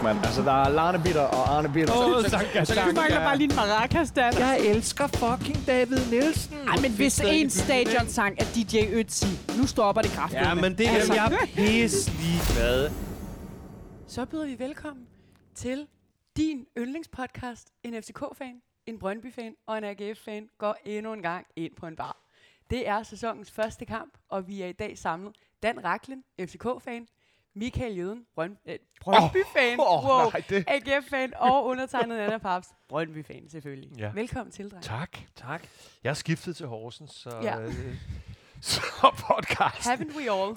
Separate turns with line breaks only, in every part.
fuck, mand. Altså, der er Larne Bitter og Arne Bitter.
Åh,
Så- så-
Sanka,
så-
Du mangler bare lige en maracas, Dan.
Jeg elsker fucking David Nielsen.
Ej, men hvis en stadion-sang er DJ Ötzi, nu stopper det kraftigt.
Ja, men det er
Altså.
jeg pisse ligeglad.
Så byder vi velkommen til din yndlingspodcast. En FCK-fan, en Brøndby-fan og en AGF-fan går endnu en gang ind på en bar. Det er sæsonens første kamp, og vi er i dag samlet Dan Raklen, FCK-fan, Michael Jøden, Brøn, øh, Brøndby-fan,
Åh,
wow,
nej, det-
AGF-fan og undertegnet Anna Paps, Brøndby-fan selvfølgelig.
Ja.
Velkommen til, dreng.
Tak, tak. Jeg har skiftet til Horsens, så,
Ja.
øh, så podcasten,
Haven't we all?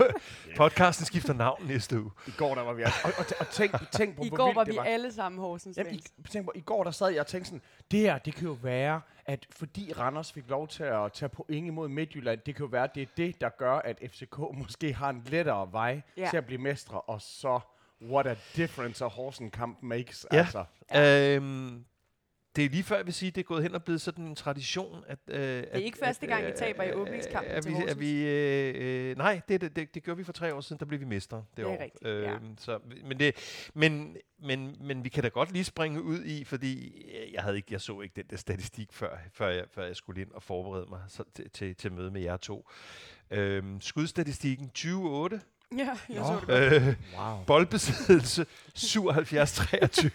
podcasten skifter navn næste uge.
I går, der var vi altså. Og, og, og tænk, tænk på,
I går var vi alle sammen Horsens
Jamen, i, tænk på, I går der sad jeg og tænkte sådan, det her, det kan jo være, at fordi Randers fik lov til at tage point imod Midtjylland, det kan jo være, at det er det, der gør, at FCK måske har en lettere vej
ja.
til at blive mestre, og så, what a difference a Horsen kamp makes.
Ja.
Altså.
Ja. Øhm, det er lige før, jeg vil sige, at det er gået hen og blevet sådan en tradition. At, øh, det
er ikke første gang, I taber i åbningskampen
at
til
vi,
Horsens.
at vi, øh, øh, Nej, det, det, det, det gjorde vi for tre år siden, der blev vi mestre det,
Det er
år.
rigtigt, ja.
Øhm, så, men, det, men, men, men vi kan da godt lige springe ud i, fordi jeg, havde ikke, jeg så ikke den der statistik, før, før, jeg, før jeg skulle ind og forberede mig så, til, til, til møde med jer to. Øhm, skudstatistikken 20-8.
Ja, jeg så det godt.
Øh,
Wow.
Boldbesiddelse 77-23.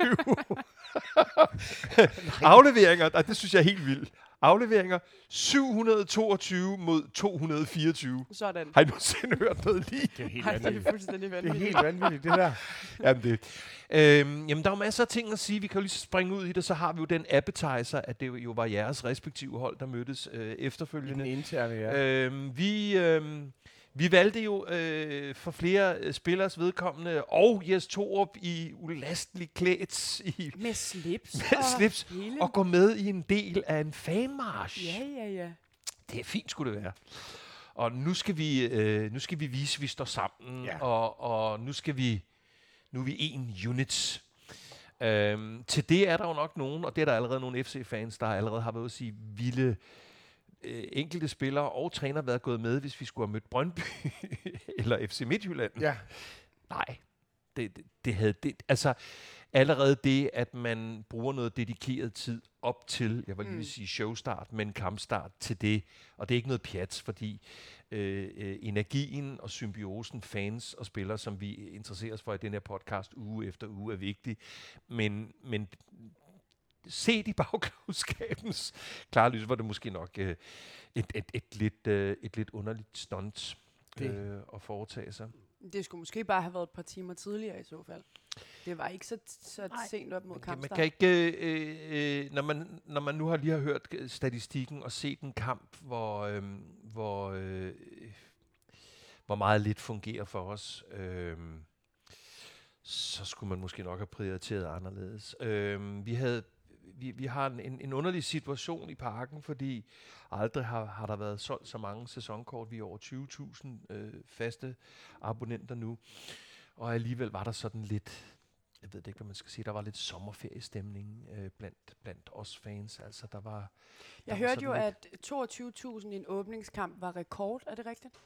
Afleveringer, det synes jeg er helt vildt. Afleveringer 722 mod 224.
Sådan.
Har I nogensinde hørt noget lige?
Det er helt
Ej, det
vanvittigt.
er fuldstændig
Det er
vanvittigt.
helt vanvittigt, det der.
Jamen, det. Øhm, jamen, der er jo masser af ting at sige. Vi kan jo lige springe ud i det. Så har vi jo den appetizer, at det jo var jeres respektive hold, der mødtes øh,
I den
efterfølgende.
interne, ja.
Øhm, vi, øhm, vi valgte jo øh, for flere øh, spillers vedkommende, og Jes Torup i ulastelig klædt i
Med slips.
Med
og
slips
hele.
og gå med i en del af en fanmarsch.
Ja, ja, ja.
Det er fint, skulle det være. Og nu skal vi, øh, nu skal vi vise, at vi står sammen,
Ja.
og, og nu skal vi, nu er vi en unit. Øhm, til det er der jo nok nogen, og det er der allerede nogle FC-fans, der allerede har været at sige, ville øh, enkelte spillere og træner været gået med, hvis vi skulle have mødt Brøndby eller FC Midtjylland.
ja.
Nej, det, det, det havde det. Altså, allerede det, at man bruger noget dedikeret tid op til, jeg vil lige
Mm.
sige showstart, men kampstart til det, og det er ikke noget pjats, fordi øh, øh, energien og symbiosen, fans og spillere, som vi interesserer os for i den her podcast uge efter uge, er vigtig. Men, men set i bagklodskabens klare lys, var det måske nok øh, et, et, et, lidt, øh, et lidt underligt stunt
Det-
øh, at foretage sig.
Det skulle måske bare have været et par timer tidligere i så fald. Det var ikke så, så
Nej.
sent op mod
kan, man
kampstart.
kan ikke, øh, øh, når, man, når man nu har lige har hørt øh, statistikken og set en kamp, hvor, øh, hvor, øh, hvor meget lidt fungerer for os, øh, så skulle man måske nok have prioriteret anderledes. Øh, vi havde vi, vi har en, en, underlig situation i parken, fordi aldrig har, har der været solgt så mange sæsonkort. Vi er over 20.000 øh, faste abonnenter nu. Og alligevel var der sådan lidt, jeg ved ikke, hvad man skal sige, der var lidt sommerferiestemning øh, blandt, blandt os fans. Altså, der var...
Jeg
der
hørte jo,
lidt-
at 22.000 i en åbningskamp var rekord. Er det rigtigt?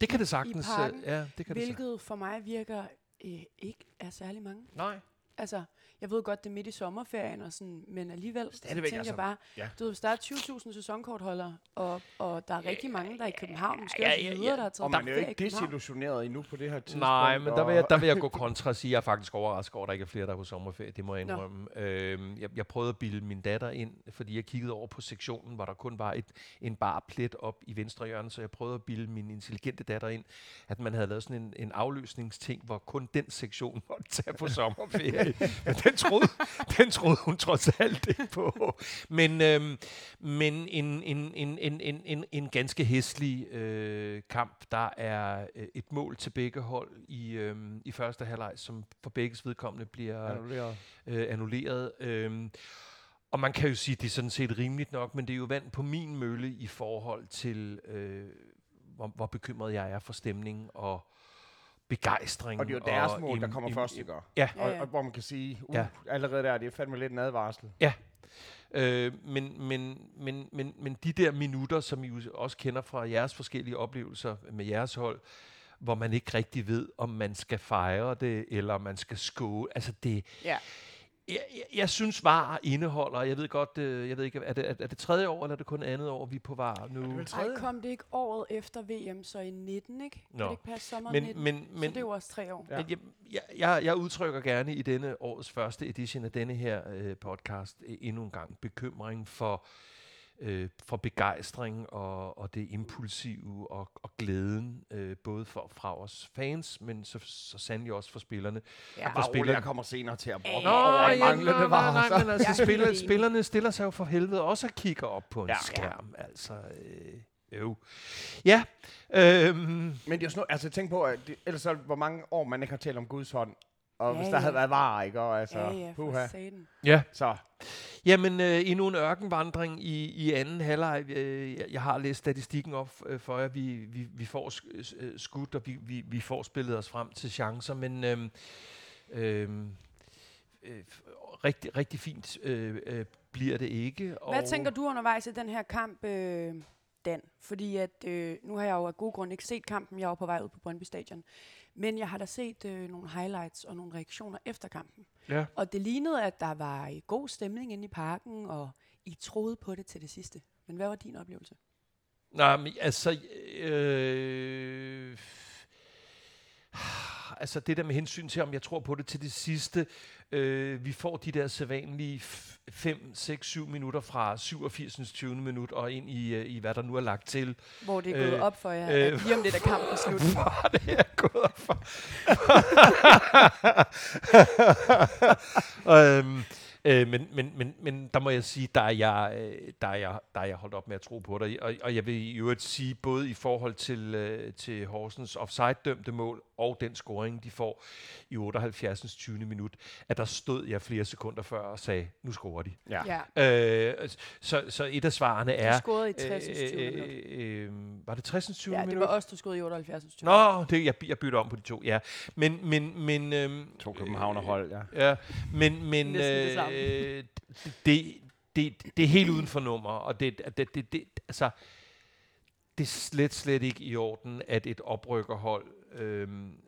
Det kan det sagtens... øh,
parken,
ja, det kan det
Hvilket for mig virker øh, ikke er særlig mange.
sagtens. Nej.
Altså, jeg ved godt, det er midt i sommerferien og sådan, men alligevel så tænker
altså,
jeg bare,
ja.
du ved, hvis der er 20.000 sæsonkortholdere, og, og der er rigtig mange, der er i København, måske
ja,
også
ja,
videre,
ja.
der har taget
Og man er jo ikke desillusioneret endnu på det her tidspunkt.
Nej, men der vil, jeg, der vil jeg gå kontra og sige, at jeg er faktisk overrasket over, at der ikke er flere, der er på sommerferie. Det må jeg indrømme. Øhm, jeg, jeg prøvede at bilde min datter ind, fordi jeg kiggede over på sektionen, hvor der kun var et, en bar plet op i venstre hjørne, så jeg prøvede at bilde min intelligente datter ind, at man havde lavet sådan en, en afløsningsting, hvor kun den sektion måtte tage på sommerferie. men den troede, den troede hun trods alt ikke på. Men, øhm, men en, en, en, en, en, en, en ganske hæslig øh, kamp. Der er øh, et mål til begge hold i, øh, i første halvleg, som for begges vedkommende bliver
Annulleret.
øh, annulleret. Øh, og man kan jo sige, at det er sådan set rimeligt nok, men det er jo vand på min mølle i forhold til, øh, hvor, hvor bekymret jeg er for stemning og begejstring.
Og det er jo deres
og
mål, der kommer
im-
først, ikke? Og,
Ja,
Ja, ja.
og hvor man kan sige, uh,
Ja.
allerede der, det er fandme lidt en advarsel.
Øh, men, men, men, men, men de der minutter, som I jo også kender fra jeres forskellige oplevelser med jeres hold, hvor man ikke rigtig ved, om man skal fejre det, eller om man skal skåle. Altså det,
Ja.
Jeg, jeg, jeg synes var indeholder, jeg ved godt, øh, jeg ved ikke, er det, er, er det tredje år, eller er det kun andet år, vi er på var nu?
vel
Ej,
tredje?
kom det ikke året efter VM, så i 19, ikke? Kan
Nå.
det ikke passe sommeren
Men,
19?
men,
så
men,
det er jo også tre år.
Ja.
Men jeg, jeg, jeg, jeg udtrykker gerne i denne årets første edition af denne her øh, podcast øh, endnu en gang bekymring for, øh, for begejstring og, og det impulsive og, og glæden, øh, både for, fra os fans, men så, så sandelig også for spillerne.
Ja.
For
rolig,
spillerne.
jeg kommer senere til at brokke over
ja,
en manglende
nej,
varer.
nej, men
Jeg
altså,
er
spiller, spillerne stiller sig jo for helvede også og kigger op på en
Ja.
skærm. Altså, øh, øv. Ja, øhm,
Men det er jo sådan noget, altså tænk på, at det, ellers så, hvor mange år man ikke har talt om Guds hånd. Og
Ja,
hvis der
ja.
havde været varer, ikke? Og altså,
ja, ja,
puha.
ja.
Så,
Jamen, øh, endnu en ørkenvandring i, i anden halvleg. Øh, jeg, jeg har læst statistikken op øh, for jer. Vi, vi, vi får sk- s- øh, skudt, og vi, vi, vi får spillet os frem til chancer, men øh, øh, øh, rigtig, rigtig fint øh, øh, bliver det ikke.
Hvad tænker du undervejs i den her kamp, øh, Dan? Fordi at, øh, nu har jeg jo af god grund ikke set kampen. Jeg var på vej ud på Brøndby Stadion. Men jeg har da set øh, nogle highlights og nogle reaktioner efter kampen.
Ja.
Og det lignede, at der var øh, god stemning inde i parken, og I troede på det til det sidste. Men hvad var din oplevelse?
Nej, men altså... Øh, altså det der med hensyn til, om jeg tror på det til det sidste. Øh, vi får de der sædvanlige 5, 6, 7 minutter fra 87. 20. minut og ind i, øh, i hvad der nu er lagt til.
Hvor det er gået
Øh,
op for jer,
øh,
at lige om lidt er kampen slut.
Hvor det er gået op for. øhm, øh, men, men, men, men der må jeg sige, der er jeg, øh, der er jeg, der er jeg holdt op med at tro på dig. Og, og jeg vil i øvrigt sige, både i forhold til, øh, til Horsens offside-dømte mål og den scoring, de får i 78. 20. minut, at der stod jeg flere sekunder før og sagde, nu scorer de.
ja.
Ja,
Øh, så, så et af svarene
du
er...
scorede i 60. 20. minut.
øh, øh, var det 60. 20.
Ja, det
minut?
var også, du scorede i 78. 20.
Nå, det, jeg, jeg bytter om på de to, ja. Men, men, men... Øhm,
To Københavnerhold, ja.
Ja, men, men
samme.
Øh, det, det, det er helt uden for nummer, og det, det, det, det, altså, det er slet, slet ikke i orden, at et oprykkerhold øhm,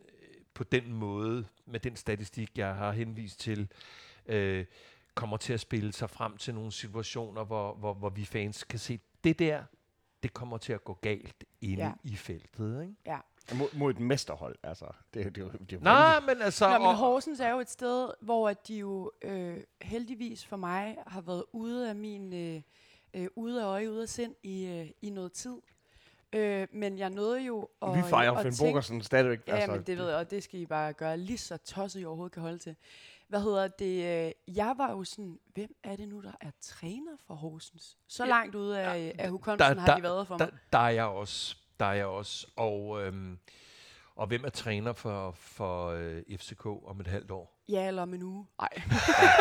på den måde, med den statistik, jeg har henvist til, øh, kommer til at spille sig frem til nogle situationer, hvor, hvor, hvor vi fans kan se, det der, det kommer til at gå galt inde
ja.
i feltet. Ikke?
Ja.
Mod, mod et mesterhold, altså. Det, det, det, det,
Nej, men altså...
Nå, men Horsens er jo et sted, hvor at de jo øh, heldigvis for mig har været ude af min øh, øh, ude af øje, ude af sind i, øh, i noget tid. Øh, men jeg nåede jo at,
Vi fejrer
at
Finn Bogersen stadigvæk.
Ja, altså, men det ved jeg, og det skal I bare gøre lige så tosset, I overhovedet kan holde til. Hvad hedder det? øh, Jeg var jo sådan, hvem er det nu, der er træner for Horsens? Så
Ja,
langt ude af, af
der-
hukommelsen har de været for
der,
mig.
der er jeg også. Der er jeg også. Og, øhm, og hvem er træner for, for øh, FCK om et halvt år?
Ja, eller om en uge. Nej.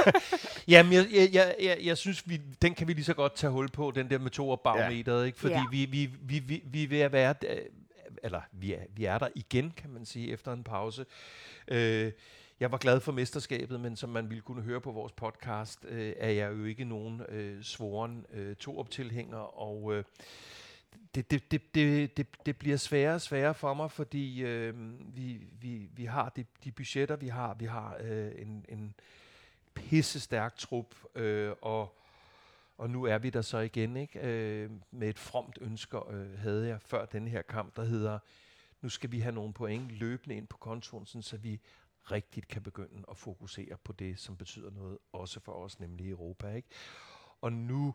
Jamen, jeg, jeg, jeg, jeg, jeg synes, vi, den kan vi lige så godt tage hul på, den der med to barometeret, ikke? Fordi
Ja.
vi, vi, vi, vi, vi er ved at være, øh, eller vi er, vi er der igen, kan man sige, efter en pause. Øh, jeg var glad for mesterskabet, men som man ville kunne høre på vores podcast, øh, er jeg jo ikke nogen øh, svoren øh, to-op-tilhænger, og øh, det, det, det, det, det, det bliver sværere og sværere for mig, fordi øh, vi, vi, vi har de, de budgetter, vi har. Vi har øh, en, en pisse stærk trup, øh, og, og nu er vi der så igen, ikke? Øh, med et fromt ønske, øh, havde jeg før den her kamp, der hedder, nu skal vi have nogle point løbende ind på kontoen, sådan, så vi rigtigt kan begynde at fokusere på det, som betyder noget også for os, nemlig Europa. Ikke? Og nu,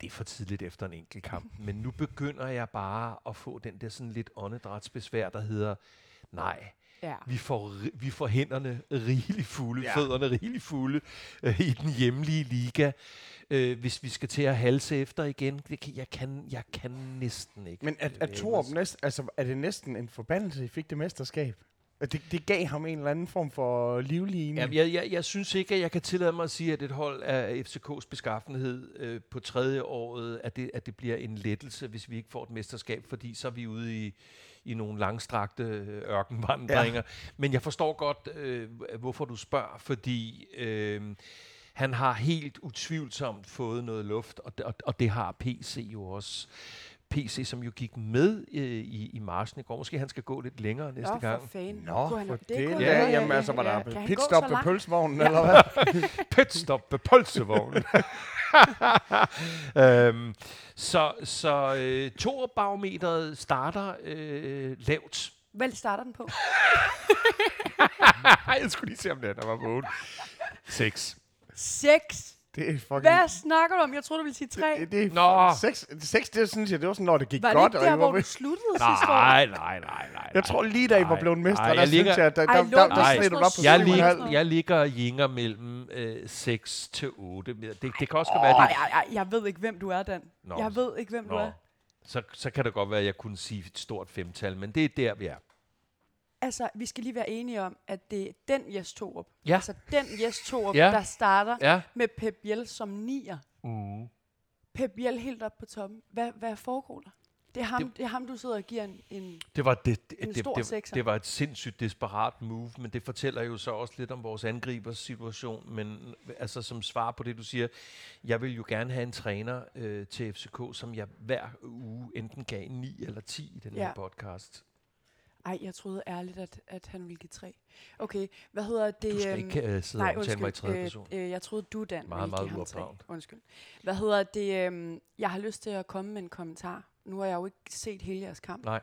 det er for tidligt efter en enkelt kamp, men nu begynder jeg bare at få den der sådan lidt åndedrætsbesvær, der hedder, nej,
Ja.
vi får, vi får hænderne rigeligt fulde,
Ja.
fødderne rigeligt fulde øh, i den hjemlige liga. Øh, hvis vi skal til at halse efter igen, det kan, jeg, kan, jeg kan næsten ikke.
Men at, at
øh,
Torup
ellers.
næst, altså, er det næsten en forbandelse, I fik det mesterskab? Det, det gav ham en eller anden form for livline.
Jamen, jeg, jeg, jeg synes ikke, at jeg kan tillade mig at sige, at et hold af FCK's beskaffenhed øh, på tredje året, at det, at det bliver en lettelse, hvis vi ikke får et mesterskab, fordi så er vi ude i, i nogle langstrakte øh, ørkenvandringer. Ja. Men jeg forstår godt, øh, hvorfor du spørger, fordi øh, han har helt utvivlsomt fået noget luft, og og, og det har PC jo også. PC, som jo gik med øh, i, i marchen i går. Måske han skal gå lidt længere næste
Nå,
gang.
for fanden.
Nå,
han-
for
det
det. Ja,
han-
jamen altså, var
ja,
der
gå
pitstop
så
ved pølsevognen, eller hvad?
Pitstop med pølsevognen. øhm, så så øh, Thor-barometeret starter øh, lavt.
Hvad starter den på?
jeg skulle lige se, om den der var vågen. 6.
6.
Det er fucking...
Hvad snakker du om? Jeg troede, du ville sige 3.
Det, det er
Nå.
Seks, seks, det synes jeg, det var sådan, når det gik
Var det
godt.
ikke
og
der, hvor
var
du sluttede sidste år?
Nej, nej, nej, nej.
jeg tror lige, da I var blevet mestre, der
jeg
synes
ligger-
jeg, der, der, der, der
sådan
du op på
Jeg,
syv og en
lig, jeg ligger og jinger mellem øh, 6 til 8. Det, det kan også godt være, det,
ej, ej, jeg ved ikke, hvem du er, Dan.
Nå,
Jeg ved ikke, hvem du
Nå.
er.
så, så kan det godt være, at jeg kunne sige et stort femtal, men det er der, vi er.
Altså, vi skal lige være enige om, at det er den Jes Torup.
Ja.
Altså, den Jes Torup,
Ja.
der starter
Ja.
med Pep Biel som nier.
Mm.
Pep Biel helt op på toppen. Hvad, hvad foregår der? Det er, ham,
Det-
det, det er ham, du sidder og giver en... en
Det var, det, det,
En
det,
stor
det,
sekser.
det var et sindssygt desperat move, men det fortæller jo så også lidt om vores angribers situation. Men altså som svar på det, du siger, jeg vil jo gerne have en træner øh, til FCK, som jeg hver uge enten gav 9 eller 10 i den
Ja.
her podcast.
Ej, jeg troede ærligt, at, at han ville give tre. Okay, hvad hedder det?
Du skal
øhm,
ikke øh, sidde
Nej,
og omtale mig i tredje person.
Øh, øh, jeg troede, du, Dan,
Meget,
ville
meget
give ham tre. Undskyld. Hvad hedder det? Øhm, jeg har lyst til at komme med en kommentar. Nu har jeg jo ikke set hele jeres kamp.
Nej.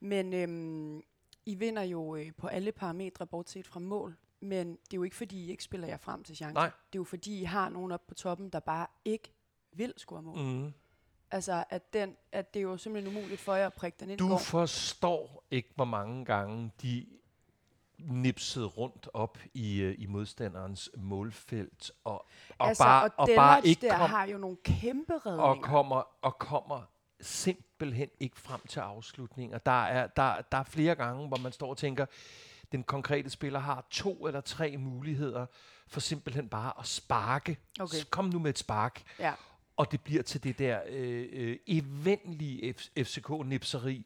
Men øhm, I vinder jo øh, på alle parametre, bortset fra mål. Men det er jo ikke, fordi I ikke spiller jer frem til chancer.
Nej.
Det er jo, fordi I har nogen op på toppen, der bare ikke vil score mål. Mm. Altså, at, den, at det er jo simpelthen umuligt for jer at prikke den ind
Du
går.
forstår ikke, hvor mange gange de nipsede rundt op i, øh, i modstanderens målfelt, og, og
altså,
bare,
og,
og bare ikke
der
kom,
har jo nogle kæmpe redninger.
og kommer, og kommer simpelthen ikke frem til afslutninger. Der er, der, der er flere gange, hvor man står og tænker, den konkrete spiller har to eller tre muligheder for simpelthen bare at sparke.
Okay.
Kom nu med et spark.
Ja.
Og det bliver til det der øh, øh, eventlige FCK-nipseri,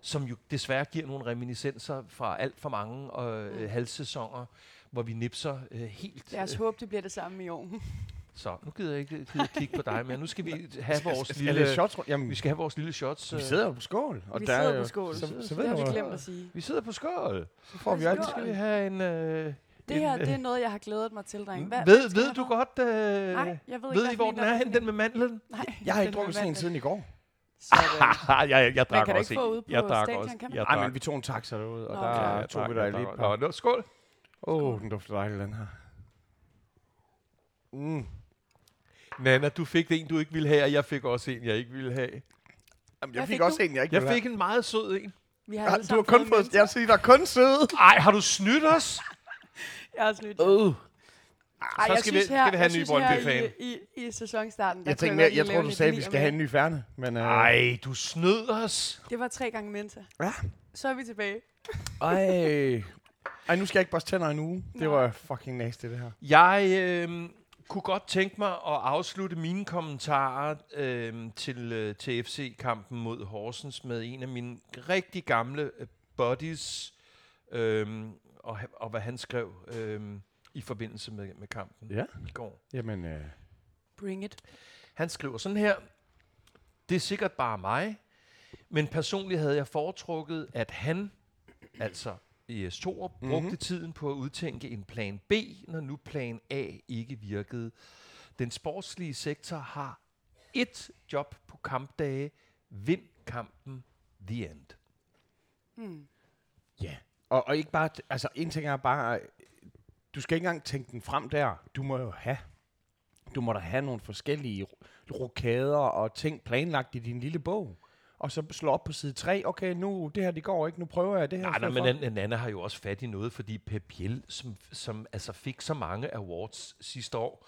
som jo desværre giver nogle reminiscenser fra alt for mange øh,
Mm.
halvsæsoner, hvor vi nipser øh, helt.
Lad os
øh,
håbe, det bliver det samme i år.
så nu gider jeg ikke gider kigge på dig, men nu skal vi have vores
Er
lille...
det shots? Jamen,
Vi skal have vores lille shots.
vi
øh,
sidder jo på skål. Og
vi
der er
sidder på skål.
Så, så
det
ved
har vi glemt at sige.
vi sidder på skål.
så får vi
Nu skal vi have en... Øh,
Det
en,
her,
øh,
det er noget, jeg har glædet mig til, drenge. Hvad,
ved ved
jeg
du godt... Øh,
Nej, jeg ved
ved
ikke,
I, hvor den er hen, den med mandlen?
Nej,
Jeg har ikke drukket sådan en siden i går.
Sådan.
jeg, jeg drak også
ikke få
en.
ude på
Jeg drak også. Jeg
Nej,
drak.
men vi tog en taxa derude, og
Nå,
der
okay.
jeg
tog vi
jeg
lige et par.
Nå, skål.
Åh, oh, den dufter dejligt, den her. Mm.
Nana, du fik en, du ikke ville have, og jeg fik også en, jeg ikke ville have.
Jamen, jeg fik
fik
også
du?
en, jeg ikke
Jeg
ville
fik en meget sød en.
Vi har
Ja, du har kun fået... Jeg siger, der er kun søde.
Ej, har du snydt os?
Jeg har snydt.
Øh.
Ej,
Så
jeg
skal vi-
synes
skal
her,
vi have
jeg
en ny
her
Brøndby-fan.
I, i, I sæsonstarten, der
Jeg tænkte
lige
jeg tror, du sagde, at vi skal have en ny færne. Men, øh,
Nej, du snød os.
Det var tre gange Menta.
Ja.
Så er vi tilbage.
Ej. Ej, nu skal jeg ikke børste tænder i en uge. Det
Nej.
var fucking nasty, det her.
Jeg øh, kunne godt tænke mig at afslutte mine kommentarer øh, til, øh, til FC-kampen mod Horsens med en af mine rigtig gamle øh, buddies, øh, og, og hvad han skrev øh, i forbindelse med, med kampen
Ja.
i går.
Jamen, øh,
Bring it.
Han skriver sådan her. Det er sikkert bare mig, men personligt havde jeg foretrukket, at han, altså ES Torup,
Mhm.
brugte tiden på at udtænke en plan B, når nu plan A ikke virkede. Den sportslige sektor har ét job på kampdage. Vind kampen. The end.
Hmm.
ja. Og, og ikke bare... Altså, en ting er bare... Du skal ikke engang tænke den frem der. Du må jo have... Du må da have nogle forskellige ro- rokader og ting planlagt i din lille bog. Og så slå op på side 3. Okay, nu, det her, det går ikke. Nu prøver jeg det her.
Nej, nej, men. Nan- Nana har jo også fat i noget, fordi Pep Biel, som, som altså fik så mange awards sidste år,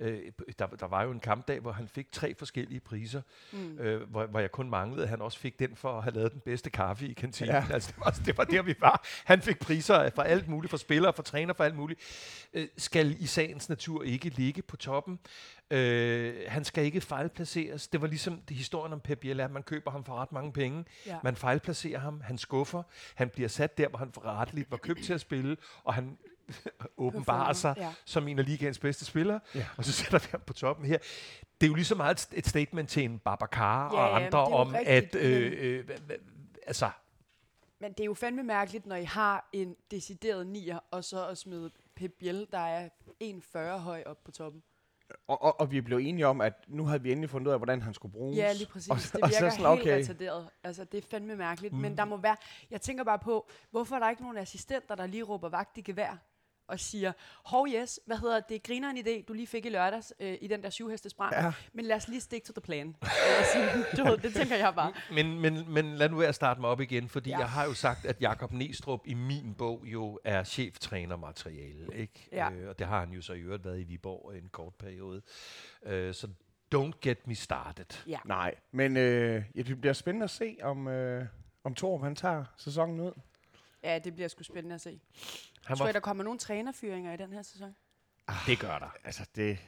øh, der, der var jo en kampdag, hvor han fik tre forskellige priser,
Mm.
øh, hvor, hvor jeg kun manglede, at han også fik den for at have lavet den bedste kaffe i kantinen.
Ja.
Altså, det, var, det var der, vi var. Han fik priser for alt muligt, for spillere, for træner, for alt muligt. Øh, skal i sagens natur ikke ligge på toppen. Øh, han skal ikke fejlplaceres. Det var ligesom det historien om Pep Biel, at man køber ham for ret mange penge.
Ja.
Man fejlplacerer ham, han skuffer, han bliver sat der, hvor han retteligt var købt til at spille, og han åbenbarer sig
Ja.
som en af ligaens bedste spillere,
Ja.
og så sætter vi ham på toppen her. det er jo lige så meget et, statement til en Babacar
Ja,
og andre om,
rigtigt,
at... Øh, øh, altså,
Men det er jo fandme mærkeligt, når I har en decideret nier, og så at smide Pep Biel, der er 1,40 høj op på toppen.
Og, og, og vi blev enige om, at nu havde vi endelig fundet ud af, hvordan han skulle bruges.
Ja, lige præcis.
Og,
det
og så
virker
sådan,
helt
okay.
retarderet. Altså, det er fandme mærkeligt. Mm. Men der må være... Jeg tænker bare på, hvorfor er der ikke nogen assistenter, der lige råber vagt i gevær og siger, hov yes, hvad hedder det, griner en idé, du lige fik i lørdags øh, i den der syvhestes brand,
Ja.
men lad os lige stick to the plan. Du ved, det tænker jeg bare.
men, men, men lad nu være at starte mig op igen, fordi
Ja.
jeg har jo sagt, at Jakob Nestrup i min bog jo er cheftrænermateriale, ikke?
Ja.
Øh, og det har han jo så i øvrigt været i Viborg en kort periode. Øh, så don't get me started.
Ja.
Nej, men øh, ja, det bliver spændende at se, om, øh, om Torb han tager sæsonen ud.
ja, det bliver sgu spændende at se.
Han
Tror
var,
I, der kommer nogle trænerfyringer i den her sæson?
det gør der.
Altså, det,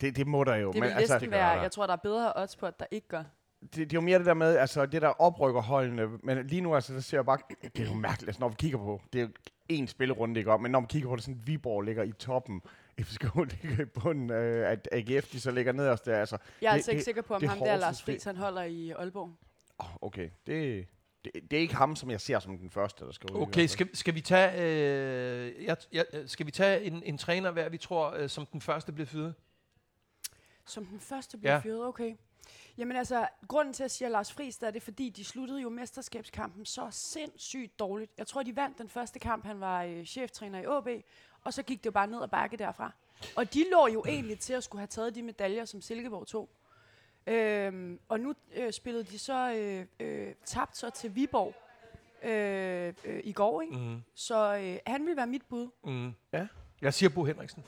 det, det må der jo.
Det vil
men, altså,
næsten
gør
være, jeg tror, der er bedre odds på, at der ikke gør.
det, det er jo mere det der med, altså det der oprykker holdene, men lige nu, altså, der ser jeg bare, det er jo mærkeligt, altså, når vi kigger på, det er jo en spillerunde, ikke op, men når man kigger på det, sådan, Viborg ligger i toppen, FCK ligger i bunden, øh, at AGF, de så ligger nederst der, altså,
Jeg er
Det-
altså ikke
det-
sikker på, om
det
ham der Lars. Friis, han holder i Aalborg.
oh, okay, det, det, det er ikke ham, som jeg ser som den første, der skal ud.
Okay, skal, skal vi tage, øh, jeg, jeg, skal vi tage en, en træner hver, vi tror, øh, som den første bliver fyret?
Som den første bliver
Ja.
fyret, okay. Jamen altså, grunden til, at jeg siger Lars Friis, der er det, fordi de sluttede jo mesterskabskampen så sindssygt dårligt. Jeg tror, de vandt den første kamp, han var øh, cheftræner i AB, og så gik det jo bare ned ad bakke derfra. Og de lå jo egentlig til at skulle have taget de medaljer, som Silkeborg tog. Øhm, og nu øh, spillede de så øh, øh, tabt så til Viborg øh, øh, i går, ikke?
Mm.
Så øh, han vil være mit bud.
Mm.
Ja.
Jeg siger Bo Henriksen.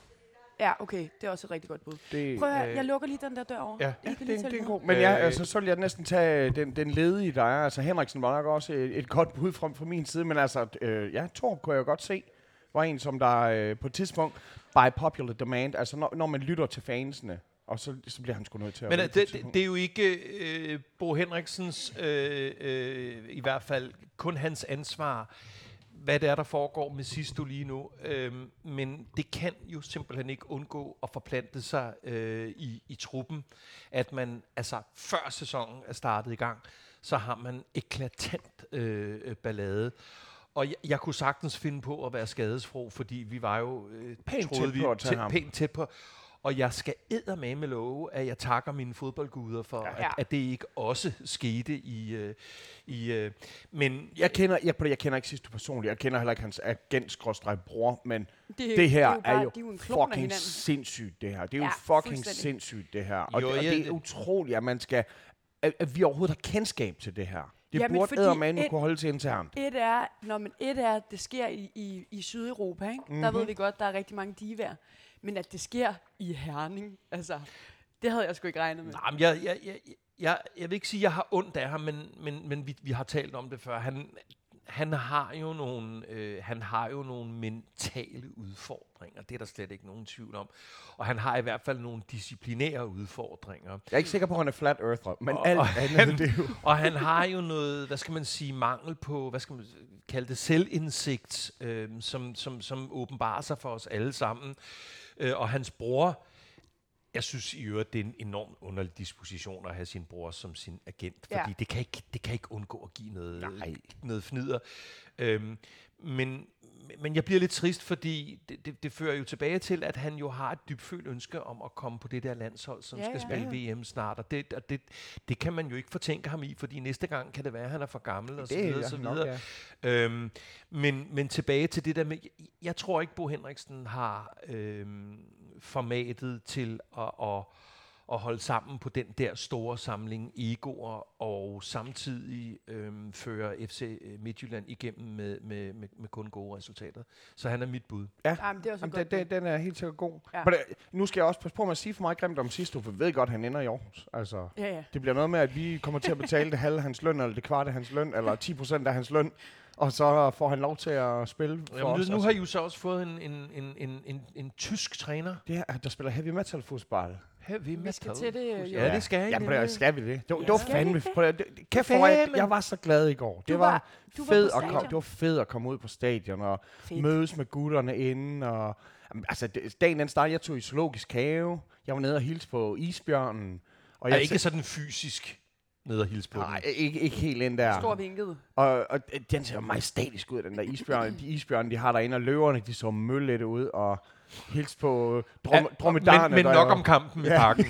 Ja, okay, det er også et rigtig godt bud.
det,
Prøv at høre,
Øh,
jeg lukker lige den der dør over.
ja.
Ja,
kan
det,
lige
er,
tage
det er en god. Men ja,
Øh,
altså, så vil jeg næsten tage den, den ledige, der er. Altså, Henriksen var nok også et, et godt bud fra, fra min side, men altså, øh, ja, Torb kunne jeg jo godt se, var en, som der øh, på et tidspunkt, by popular demand, altså når, når man lytter til fansene, og så, så bliver han sgu nødt til at
Men det, det, det er jo ikke øh, Bo Henriksens, øh, øh, i hvert fald kun hans ansvar, hvad det er, der foregår med Sisto lige nu. Øhm, men det kan jo simpelthen ikke undgå at forplante sig øh, i, i truppen, at man, altså før sæsonen er startet i gang, så har man eklatant øh, ballade. Og jeg, jeg kunne sagtens finde på at være skadesfro, fordi vi var jo øh,
Pænt
troede
tæt
vi,
på at tage ham.
pænt tæt på. Og jeg skal med love, at jeg takker mine fodboldguder for, ja. At, at det ikke også skete i... Øh, i øh, men
Jeg kender, jeg, jeg kender ikke sidste personligt, jeg kender heller ikke hans agent bror, men
Det,
det her
er jo, bare,
er jo
de er jo
fucking sindssygt, det her. Det er jo
Ja,
fucking
fuldstændig.
sindssygt, det her. Og,
Jo,
det, og det er utroligt, at man skal, at, at vi overhovedet har kendskab til det her. Det
Jamen,
burde eddermame kunne holde til internt.
Et er, når man et er, at det sker i, i, i Sydeuropa, ikke? Mm-hmm. der ved vi godt, der er rigtig mange divaer. Men at det sker i Herning, altså, det havde jeg sgu ikke regnet med.
nej, men jeg, jeg, jeg, jeg, jeg vil ikke sige, at jeg har ondt af ham, men, men, men vi, vi har talt om det før. Han, han har jo nogle, øh, han har jo nogle mentale udfordringer. Det er der slet ikke nogen tvivl om. Og han har i hvert fald nogle disciplinære udfordringer.
Jeg er ikke sikker på, at han er flat earther, men
Og-
alt
og
andet,
han-
det jo...
Og han har jo noget, hvad skal man sige, mangel på, hvad skal man kalde det, selvindsigt, øh, som, som, som åbenbarer sig for os alle sammen. Øh, og hans bror, jeg synes i øvrigt, det er en enormt underlig disposition at have sin bror som sin agent,
Ja.
fordi det, kan ikke, det kan ikke undgå at give noget,
Nej.
noget fnider. Øhm, men, men jeg bliver lidt trist, fordi det, det, det fører jo tilbage til, at han jo har et dybfølt ønske om at komme på det der landshold, som
Ja,
skal
ja.
spille VM snart. Og det, og det, det kan man jo ikke fortænke ham i, fordi næste gang kan det være, at han er for gammel og så videre, og så
nok,
videre.
ja.
Øhm, men, men tilbage til det der med, jeg, jeg tror ikke, Bo Henriksen har øhm, formatet til at, at, at holde sammen på den der store samling egoer, og samtidig øhm, føre FC Midtjylland igennem med, med, med, med kun gode resultater. Så han er mit bud.
Jamen, det er også
Jamen,
godt.
den, den, er helt sikkert god.
Ja.
Men, øh, nu skal jeg også passe på med at sige for meget grimt om sidste for vi ved godt, at han ender i Aarhus. Altså,
ja, ja.
det bliver noget med, at vi kommer til at betale det halve hans løn, eller det kvarte af hans løn, eller 10 procent af hans løn, og så får han lov til at spille for
Jamen,
os.
nu,
altså.
har I jo så også fået en, en, en, en, en, en tysk træner.
Det er, der spiller heavy metal fodbold.
Heavy
Vi skal
metal.
til det, øh,
Ja, det skal I.
Ja, men skal vi det? Det, var-
Ja.
det var
Skal
fandme...
vi det?
prøv det- Kæft, hvor jeg, jeg var så glad i går. Det
Du
var,
var- du var
fed at komme, det var fedt at komme ud på stadion og
Fedt.
mødes med gutterne inde. Og, altså, dagen den startede, jeg tog i zoologisk have. Jeg var nede og hilse på isbjørnen. Og
er
jeg
ikke sådan fysisk ned og hilse på
Nej,
den.
ikke, ikke helt ind der.
Stor vinket.
Og, og den ser majestætisk ud, den der isbjørn. de isbjørne, de har derinde, og løverne, de så møllette ud, og hils på drom,
Ja,
dromedarerne.
men, men nok om kampen i
Ja.
parken.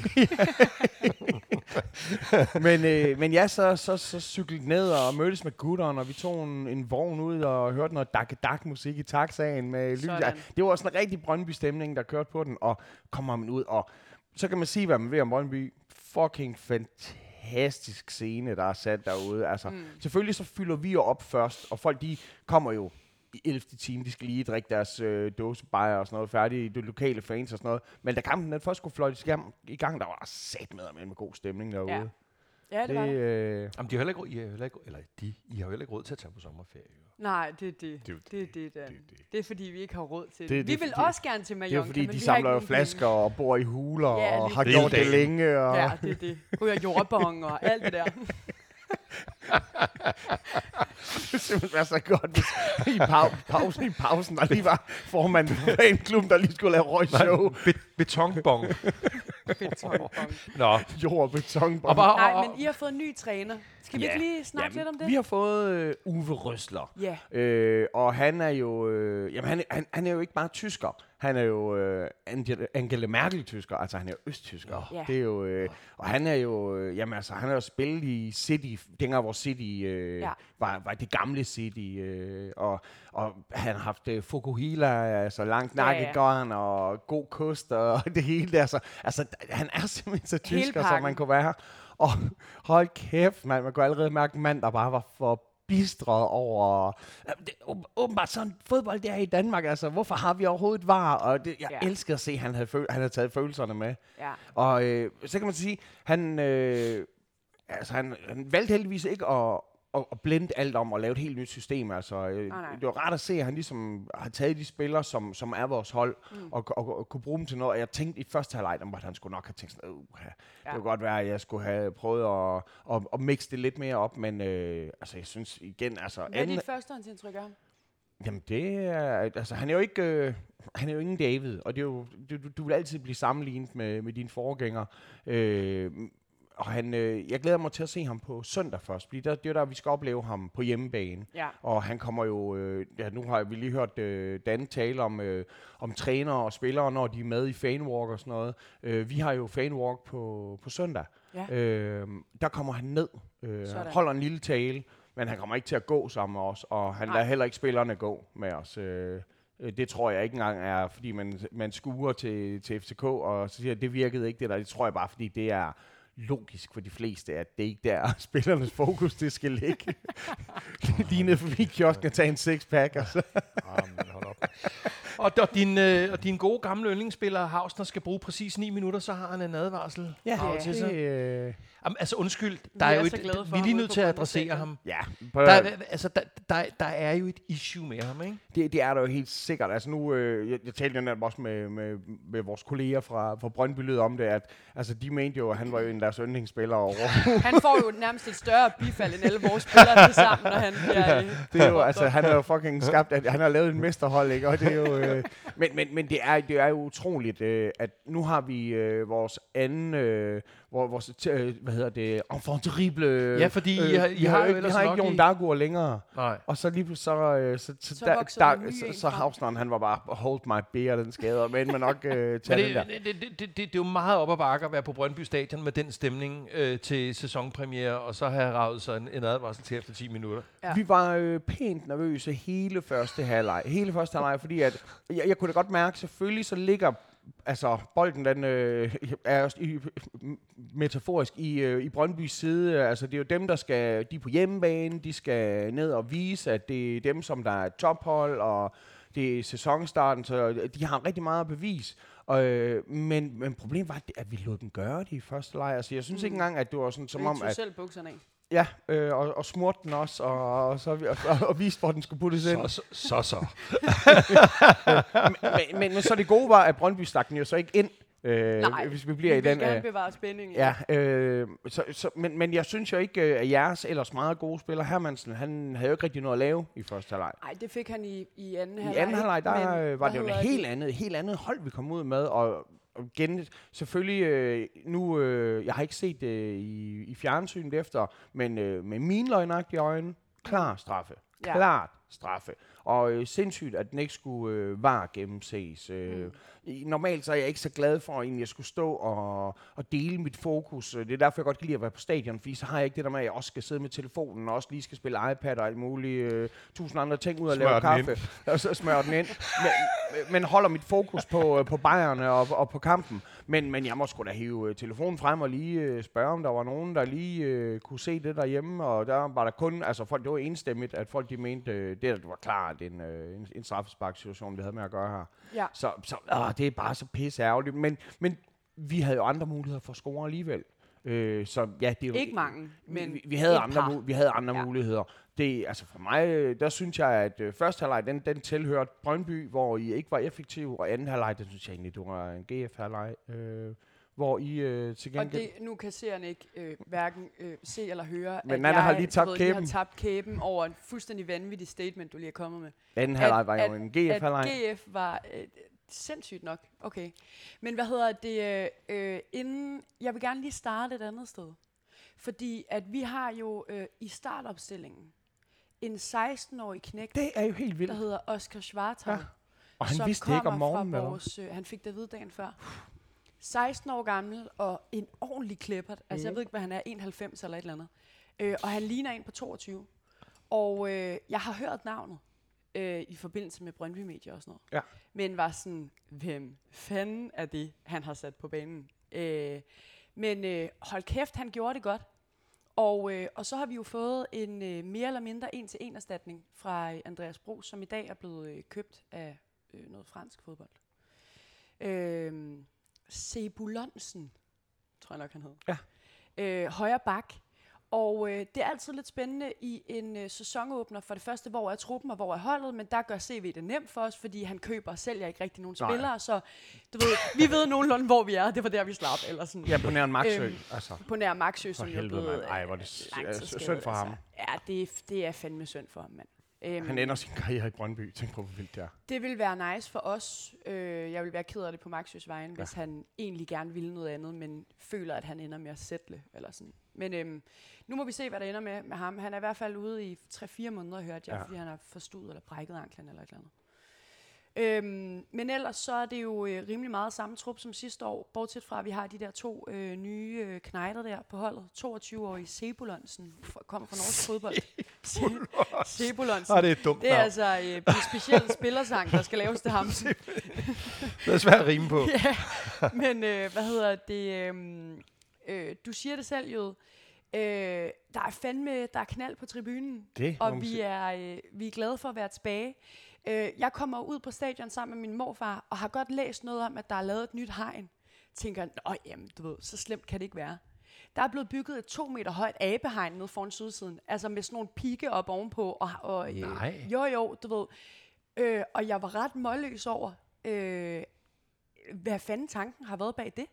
men, øh, men ja, så, så, så cyklede ned og mødtes med gutteren, og vi tog en, en vogn ud og hørte noget dak dak musik i taxaen med lys. Det var sådan en rigtig Brøndby-stemning, der kørte på den, og kommer man ud, og så kan man sige, hvad man vil om Brøndby. Fucking fantastisk scene, der er sat derude. Altså, mm. Selvfølgelig så fylder vi jo op først, og folk de kommer jo i 11. time, de skal lige drikke deres øh, dåsebajer og sådan noget færdige, de lokale fans og sådan noget. Men da kampen den først skulle fløjtes i gang, der var sat med, med god stemning derude.
Ja. Ja, det var det.
øh,
Jamen, de har heller ikke, råd- I har heller ikke, eller de, I har jo heller ikke råd til at tage på sommerferie. Jo.
Nej, det er det.
Det er jo
Det er det,
det er det.
Det er fordi, vi ikke har råd til det.
Det er
Vi
det,
vil
fordi-
også gerne til
det er
Mallorca,
jo fordi,
men
de
vi har
samler
ikke
jo
nogen
flasker og bor i huler
Ja,
og
lige
har
præcis.
gjort det længe. Og
penge. Ja, det er det. Ryger jordbong og alt det der.
det simpelthen være så godt, hvis i pau- pausen, i pausen, der lige var formanden for fanklubben, der lige skulle lave røgshow.
Be- betonbong.
Betonbong.
Nå.
Jord og beton.
Og bare,
Nej, men I har fået en ny træner. Skal vi
Ja.
ikke lige snakke lidt om det?
Vi har fået øh, Uwe Røsler.
Ja.
Øh, og han er jo, øh, jamen han, han, han er jo ikke bare tysker. Han er jo øh, Angela, Angela Merkel-tysker, altså han er jo østtysker.
Ja.
Det er jo, øh, og han er jo, øh, jamen altså han har jo spillet i City, dengang hvor City øh,
Ja.
var, var det gamle City, øh, og, og han har haft øh, Fukuhila, altså langt
Ja, ja.
nakkegården og god kost og det hele der. Så, altså han er simpelthen så tysker, som man kunne være. Og hold kæft, man, man kunne allerede mærke en mand, der bare var for bistret over... Det, åb- åbenbart sådan fodbold der i Danmark, altså. Hvorfor har vi overhovedet var? Og det, jeg
ja.
elsker at se, at han havde, føl- han havde taget følelserne med.
Ja.
Og øh, så kan man sige, han, øh, altså, han, han valgte heldigvis ikke at, at, at blende alt om og lave et helt nyt system. Altså, øh,
nej.
det var rart at se, at han ligesom har taget de spillere, som, som er vores hold, mm. og, og, og, kunne bruge dem til noget. Og jeg tænkte i første halvleg, at han skulle nok have tænkt sådan, uh, ja. det kunne godt være, at jeg skulle have prøvet at, at, at mixe det lidt mere op, men øh, altså, jeg synes igen, altså...
Hvad er
anden-
dit førstehåndsindtryk af ham?
Jamen det er, altså han er jo ikke, øh, han er jo ingen David, og det er jo, du, du- du vil altid blive sammenlignet med, med dine forgængere. Øh, og han, øh, jeg glæder mig til at se ham på søndag først, fordi der, det er der, vi skal opleve ham på hjemmebane.
Ja.
Og han kommer jo, øh, ja nu har vi lige hørt øh, Dan tale om, øh, om trænere og spillere, når de er med i fanwalk og sådan noget. Øh, vi har jo fanwalk på, på søndag.
Ja.
Øh, der kommer han ned, øh,
Sådan.
holder en lille tale, men han kommer ikke til at gå sammen med os, og han
Nej.
lader heller ikke spillerne gå med os. Øh, øh, det tror jeg ikke engang er, fordi man, man skuer til, til FCK, og så siger jeg, det virkede ikke det der. Det tror jeg bare, fordi det er logisk for de fleste, at det ikke der spillernes fokus, det skal ligge. Lige nede forbi kiosken og tage en six-pack, og så
Jamen, hold op. og, og, din, øh, og din gode gamle yndlingsspiller, Hausner, skal bruge præcis 9 minutter, så har han en advarsel.
Ja,
Arv til sig.
det, øh,
Jamen, altså undskyld,
Vi
der er,
er
jo et,
for
vi er lige nødt til at adressere ham.
ja,
Der, er- altså, der, der, der er jo et issue med ham, ikke?
Det, det er der jo helt sikkert. Altså nu, øh, jeg, jeg talte jo netop også med, med, med vores kolleger fra, fra Brøndby Lyd om det, at altså, de mente jo, at han var jo en af deres yndlingsspillere over.
Han får jo nærmest et større bifald end alle vores spillere til sammen, når han bliver... øh,
det er jo, altså, han er jo fucking skabt, at han har lavet en mesterhold, ikke? Og det er jo, øh, men, men, men det er, det er jo utroligt, øh, at nu har vi øh, vores anden, øh, vor- vores, øh, hvad hedder det, enfant terrible. Øh,
Ja, fordi I har- I
vi
har jo
ikke,
ellers
har ikke Jon
i-
Dagur længere.
Nej.
Og så lige så, øh, så, så,
Så
der
en ny
så, så
frem.
Hausneren, han var bare, hold my beer, den skader, men man nok øh,
Men
tage den der.
det, det, det, det, det, det er jo meget op ad bakke at være på Brøndby Stadion med den stemning øh, til sæsonpremiere, og så have ravet sig en, en advarsel til efter 10 minutter.
Ja.
Vi var øh, pænt nervøse hele første halvleg. Hele første halvleg, fordi at, jeg, jeg kunne da godt mærke, selvfølgelig så ligger altså bolden den øh, er også i, metaforisk i, øh, i Brøndbys side. Altså det er jo dem, der skal, de er på hjemmebane, de skal ned og vise, at det er dem, som der er tophold, og det er sæsonstarten, så de har rigtig meget at bevise. Og, øh, men, men problemet var, at vi lod dem gøre det i første leg. Altså jeg synes ikke engang, at det var sådan, som om, at
selv bukserne af.
Ja, øh, og, og smurte den også, og, og, så, og, og, og viste, hvor den skulle puttes ind.
Så, så, så. så.
men, men, men så det gode var, at Brøndby stak den jo så ikke ind, øh,
Nej,
hvis vi bliver
vi
i den.
gerne
Øh,
bevare spændingen.
ja, øh, så, så, men, men jeg synes jo ikke, øh, at jeres ellers meget gode spiller, Hermansen, han havde jo ikke rigtig noget at lave i første halvleg.
Nej, det fik han i, i anden halvleg.
I anden halvleg, der
men
øh, var det jo et helt andet, helt andet hold, vi kom ud med, og og selvfølgelig, øh, nu, øh, jeg har ikke set det i, i fjernsynet efter, men øh, med mine løgnagtige øjne, klar straffe.
Ja.
Klart straffe. Og øh, sindssygt, at den ikke skulle øh, var gennemses. Øh,
Mm.
Normalt så er jeg ikke så glad for, at jeg skulle stå og, og dele mit fokus. Øh, Det er derfor, jeg godt kan lide at være på stadion, fordi så har jeg ikke det der med, at jeg også skal sidde med telefonen, og også lige skal spille iPad og alt muligt, øh, tusind andre ting ud og lave
Smør den
kaffe, og så smøre den ind. Men, men holder mit fokus på, øh, på bajerne og, og på kampen. Men, men jeg må sgu da hive øh, telefonen frem og lige øh, spørge, om der var nogen, der lige øh, kunne se det derhjemme. Og der var der kun, altså folk, det var enstemmigt, at folk de mente, øh, det var klart en, øh, en, en straffesparksituation, vi havde med at gøre her.
Ja.
Så, så øh, det er bare så pisse ærgerligt. Men, men vi havde jo andre muligheder for at score alligevel. Øh, så ja, det er jo,
Ikke mange, men
vi, vi havde andre,
par.
vi havde andre
Ja.
muligheder. Det, altså for mig, øh, der synes jeg, at øh, første halvleg, den, den tilhørte Brøndby, hvor I ikke var effektive, og anden halvleg, den synes jeg egentlig, det var en GF-halvleg, øh, hvor I øh, til
Og
gengæld...
det, nu kan seerne ikke øh, hverken øh, se eller høre,
Men
at
Nanna
jeg,
har lige tabt
ved,
kæben.
har tabt kæben over en fuldstændig vanvittig statement, du lige er kommet med.
anden halvleg var jo en GF-halvleg.
GF var øh, sindssygt nok. Okay. Men hvad hedder det? Øh, inden, jeg vil gerne lige starte et andet sted. Fordi at vi har jo øh, i startopstillingen en 16-årig knægt,
Det er jo helt vildt.
der hedder Oscar Schwartau.
Ja. Og han
som
vidste det ikke om
kommer fra
morgenen, eller?
vores, øh, Han fik det at vide dagen før. 16 år gammel og en ordentlig klippert. Altså, jeg ved ikke, hvad han er, 91 eller et eller andet. Øh, og han ligner en på 22. Og øh, jeg har hørt navnet øh, i forbindelse med Brøndby Media og sådan noget.
Ja.
Men var sådan, hvem fanden er det, han har sat på banen? Øh, men øh, hold kæft, han gjorde det godt. Og, øh, og så har vi jo fået en øh, mere eller mindre en-til-en erstatning fra øh, Andreas Bro, som i dag er blevet øh, købt af øh, noget fransk fodbold. Øh, Sebulonsen, tror jeg nok, han hed.
Ja.
Øh, højre bak. Og øh, det er altid lidt spændende i en øh, sæsonåbner. For det første, hvor er truppen og hvor er holdet, men der gør CV det nemt for os, fordi han køber og sælger ikke rigtig nogen
Nej.
spillere. Så du ved, vi ved nogenlunde, hvor vi er. Det var der, vi slap. Eller sådan
Ja, på nær Maxø.
Øhm,
altså.
på nær Maxø, som jo er blevet
mand. Ej, hvor det synd for ham.
Altså. Ja, det er, det er fandme synd for ham, mand. Øhm,
Han ender sin karriere i Brøndby. Tænk på, hvor vildt det er.
det vil være nice for os. Øh, jeg vil være ked af det på Maxøs vejen, ja. hvis han egentlig gerne ville noget andet, men føler, at han ender med at sætte eller sådan. Men øhm, nu må vi se, hvad der ender med, med ham. Han er i hvert fald ude i 3-4 måneder, hørte jeg, ja. Fordi han har forstuet eller brækket anklen eller et eller andet. Øhm, men ellers så er det jo øh, rimelig meget samme trup som sidste år, bortset fra, at vi har de der to øh, nye øh, knejder der på holdet. 22-årige Sebulonsen, kommer fra norsk fodbold. Se- Sebulonsen.
Ah, det er et dumt
Det er
navn.
altså øh, en speciel spillersang, der skal laves til ham.
Det er svært at rime på.
ja, men øh, hvad hedder det? Øh, øh, du siger det selv, jo. Øh, der er fandme, der er knald på tribunen,
Det
og vi er, øh, vi er glade for at være tilbage. Øh, jeg kommer ud på stadion sammen med min morfar, og har godt læst noget om, at der er lavet et nyt hegn. Tænker, nå jamen, du ved, så slemt kan det ikke være. Der er blevet bygget et to meter højt abehegn nede foran sydsiden, altså med sådan nogle pigge op ovenpå. Og, og, øh,
Nej.
Jo, jo, du ved. Øh, og jeg var ret målløs over, øh, hvad fanden tanken har været bag det.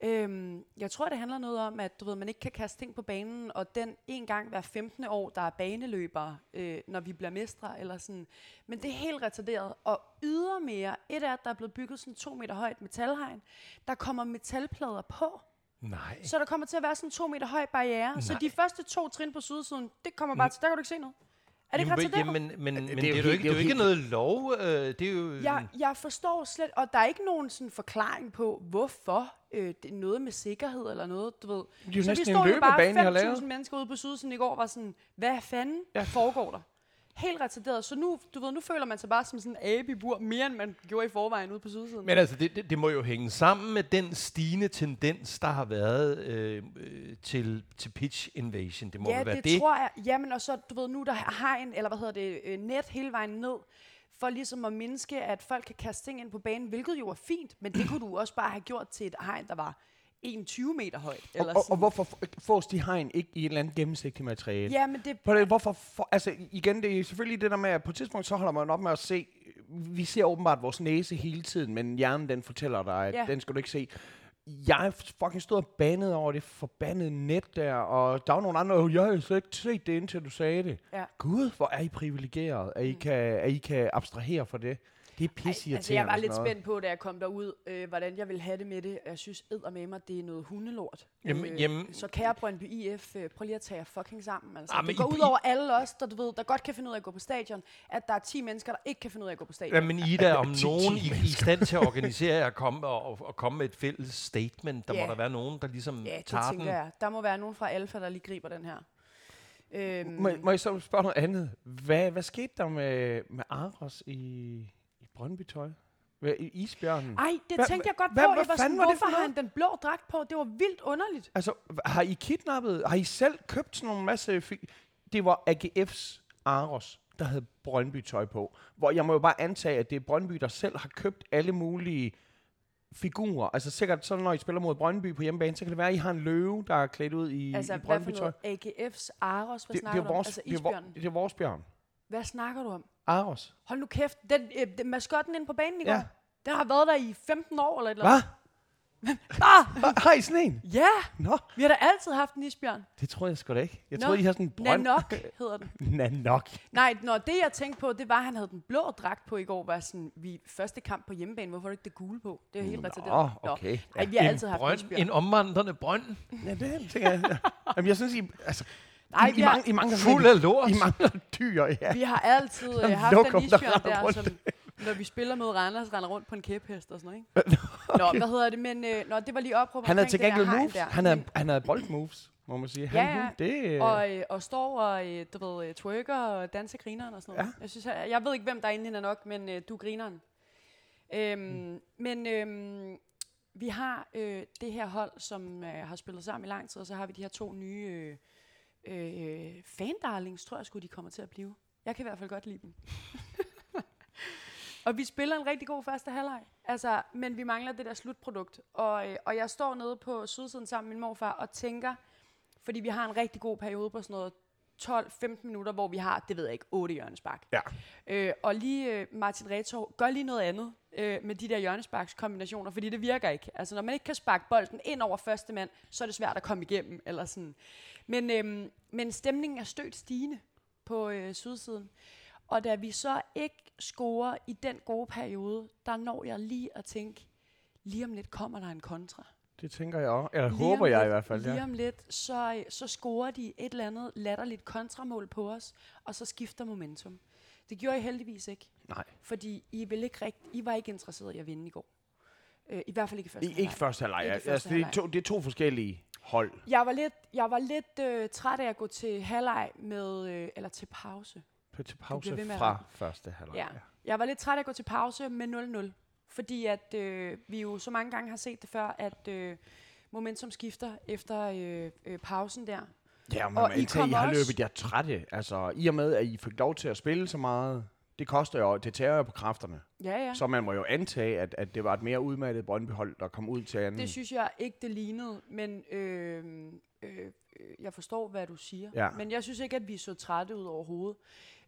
Øhm, jeg tror, det handler noget om, at du ved, man ikke kan kaste ting på banen, og den en gang hver 15. år, der er baneløbere, øh, når vi bliver mestre, eller sådan. Men det er helt retarderet. Og ydermere, et er, at der er blevet bygget sådan to meter højt metalhegn. Der kommer metalplader på,
Nej.
så der kommer til at være sådan en to meter høj barriere. Så
Nej.
de første to trin på sydsiden, det kommer bare til, der kan du ikke se noget. Er det ikke?
Jamen, men, men, men det, er jo ikke, det er jo
det er jo
ikke
helt-
noget lov. Øh, det er jo...
Jeg, jeg forstår slet, og der er ikke nogen sådan forklaring på, hvorfor øh, det er noget med sikkerhed eller noget, du ved.
Det er jo
så vi
næsten en
stod jo bare
løbebane, I har lavet.
5.000 mennesker ude på sydsiden i går, var sådan, hvad fanden
ja.
foregår der? Helt retarderet. Så nu, du ved, nu føler man sig bare som sådan en abe i bur, mere end man gjorde i forvejen ude på sydsiden.
Men altså, det, det, det må jo hænge sammen med den stigende tendens, der har været øh, øh, til, til pitch invasion. Det må
ja,
være
det,
det.
det tror jeg. Jamen, og så, du ved, nu der har en, eller hvad hedder det, øh, net hele vejen ned, for ligesom at mindske, at folk kan kaste ting ind på banen, hvilket jo er fint, men det kunne du også bare have gjort til et hegn, der var 21 meter højt.
Og,
Eller
og, og
sådan.
hvorfor fås de hegn ikke i et eller andet gennemsigtigt materiale?
Ja, men det,
På det, hvorfor, for, altså igen, det er selvfølgelig det der med, at på et tidspunkt, så holder man op med at se, vi ser åbenbart vores næse hele tiden, men hjernen den fortæller dig, at
Ja.
den skal du ikke se. Jeg fucking stod og bandet over det forbandede net der, og der var nogle andre, "Øh, jeg har slet ikke set det, indtil du sagde det.
Ja.
Gud, hvor er I privilegeret, at I,
Mm.
kan, at I kan abstrahere for det. Det er pisse
Altså, jeg var lidt spændt på, da jeg kom derud, øh, hvordan jeg ville have det med det. Jeg synes med mig, det er noget hundelort.
Jamen,
øh,
jamen-
Så kære Brøndby IF, øh, prøv lige at tage jer fucking sammen. Altså.
Ah,
Ah,
men
det går
I-
ud over alle os, der, du ved, der godt kan finde ud af at gå på stadion, at der er 10 mennesker, der ikke kan finde ud af at gå på stadion.
Ja, men Ida, om nogen i, i stand til at organisere jer og komme, og, og, og komme med et fælles statement, der
Ja.
må der være nogen, der ligesom
ja, det
tager
tænker
den.
jeg. Der må være nogen fra Alfa, der lige griber den her. Øhm,
Må, må jeg så spørge noget andet? Hvad, hvad skete der med, med Aros i Brøndby-tøj? Isbjørnen?
ej, det tænkte jeg godt
hvad-
på.
hvad
Jeg var sådan,
fanden var det for
hvorfor har han den blå dragt på? Det var vildt underligt.
Altså, har I kidnappet? Har I selv købt sådan nogle masse... Det var AGF's Aros, der havde Brøndby-tøj på. Hvor jeg må jo bare antage, at det er Brøndby, der selv har købt alle mulige figurer. Altså sikkert sådan, når I spiller mod Brøndby på hjemmebane, så kan det være, at I har en løve, der er klædt ud i,
Altså,
i Brøndby-tøj.
noget? AGF's Aros? Hvad
Det, det,
snakker
er
du om?
vores,
Altså,
det, er,
isbjørnen.
det er vores bjørn.
Hvad snakker du om?
Aros.
Hold nu kæft, den, øh, den maskotten inde på banen i
Ja.
går, den har været der i 15 år eller et eller
Hvad?
andet. Ah,
Hva- Har I sådan en?
ja,
Nå,
vi har da altid haft en isbjørn.
det tror jeg sgu da ikke. Jeg
Nå,
troede, I havde sådan en brønd.
Nanok hedder den.
Nanok.
Nej, når det jeg tænkte på, det var, at han havde den blå dragt på i går, var sådan, vi første kamp på hjemmebane, hvorfor har du ikke det gule på? Det er helt retarderet.
Nå, okay.
Ej, vi har
En,
altid haft en isbjørn.
en omvandrende brønd,
Ja, det tænker jeg. Jamen, jeg synes, I, altså,
Nej,
I,
vi
I,
har,
I mangler
fuld af lort.
I mangler dyr, ja.
vi har altid øh, haft
lokum,
en
der
isbjørn der,
rundt.
som, når vi spiller mod Randers, render rundt på en kæphest og sådan noget, ikke? Nå, hvad hedder det? Men øh, nå, det var lige opråb
Han havde til
der
gengæld moves.
der.
Han havde, han havde boldmoves, må man sige. Han,
Ja, ja.
det,
og, øh, og står og, øh, du ved, øh, twerker og danser grineren og sådan noget.
Ja.
Jeg, synes, jeg, jeg ved ikke, hvem der er inde den nok, men øh, du er grineren. Øhm,
Mm.
Men øhm, vi har øh, det her hold, som øh, har spillet sammen i lang tid, og så har vi de her to nye øh, øh, fan-darlings, tror jeg skulle de kommer til at blive. Jeg kan i hvert fald godt lide dem. og vi spiller en rigtig god første halvleg. Altså, men vi mangler det der slutprodukt. Og, øh, og jeg står nede på sydsiden sammen med min morfar og tænker, fordi vi har en rigtig god periode på sådan noget 12-15 minutter, hvor vi har, det ved jeg ikke, 8 hjørnespark.
Ja.
Øh, og lige øh, Martin Retor, gør lige noget andet øh, med de der hjørnesparkskombinationer, fordi det virker ikke. Altså når man ikke kan sparke bolden ind over første mand, så er det svært at komme igennem. Eller sådan. Men, øh, men stemningen er stødt stigende på øh, sydsiden. Og da vi så ikke scorer i den gode periode, der når jeg lige at tænke, lige om lidt kommer der en kontra.
Det tænker jeg også. Eller
Lige
håber jeg
lidt,
i hvert fald,
Lige
ja.
om lidt, så, så scorer de et eller andet latterligt kontramål på os, og så skifter momentum. Det gjorde I heldigvis ikke,
Nej,
fordi I, vil ikke rigt, I var ikke interesseret i at vinde i går. Øh, I hvert fald ikke i første
I, ikke første halvleg. Altså,
første
det, er
halvleg.
to, det er to forskellige hold.
Jeg var lidt, jeg var lidt øh, træt af at gå til halvleg med, øh, eller til pause.
På, til pause fra første halvleg.
Ja. Jeg var lidt træt af at gå til pause med 0-0. Fordi at øh, vi jo så mange gange har set det før, at øh, momentum skifter efter øh, øh, pausen der.
Ja, men
Og
man
I
I har løbet jer trætte. Altså, i og med, at I fik lov til at spille så meget, det koster jo, det tager jo på kræfterne.
Ja, ja.
Så man må jo antage, at, at det var et mere udmattet Brøndby-hold, der kom ud til anden.
Det synes jeg ikke, det lignede, men øh, øh, øh, jeg forstår, hvad du siger.
Ja.
Men jeg synes ikke, at vi så trætte ud overhovedet.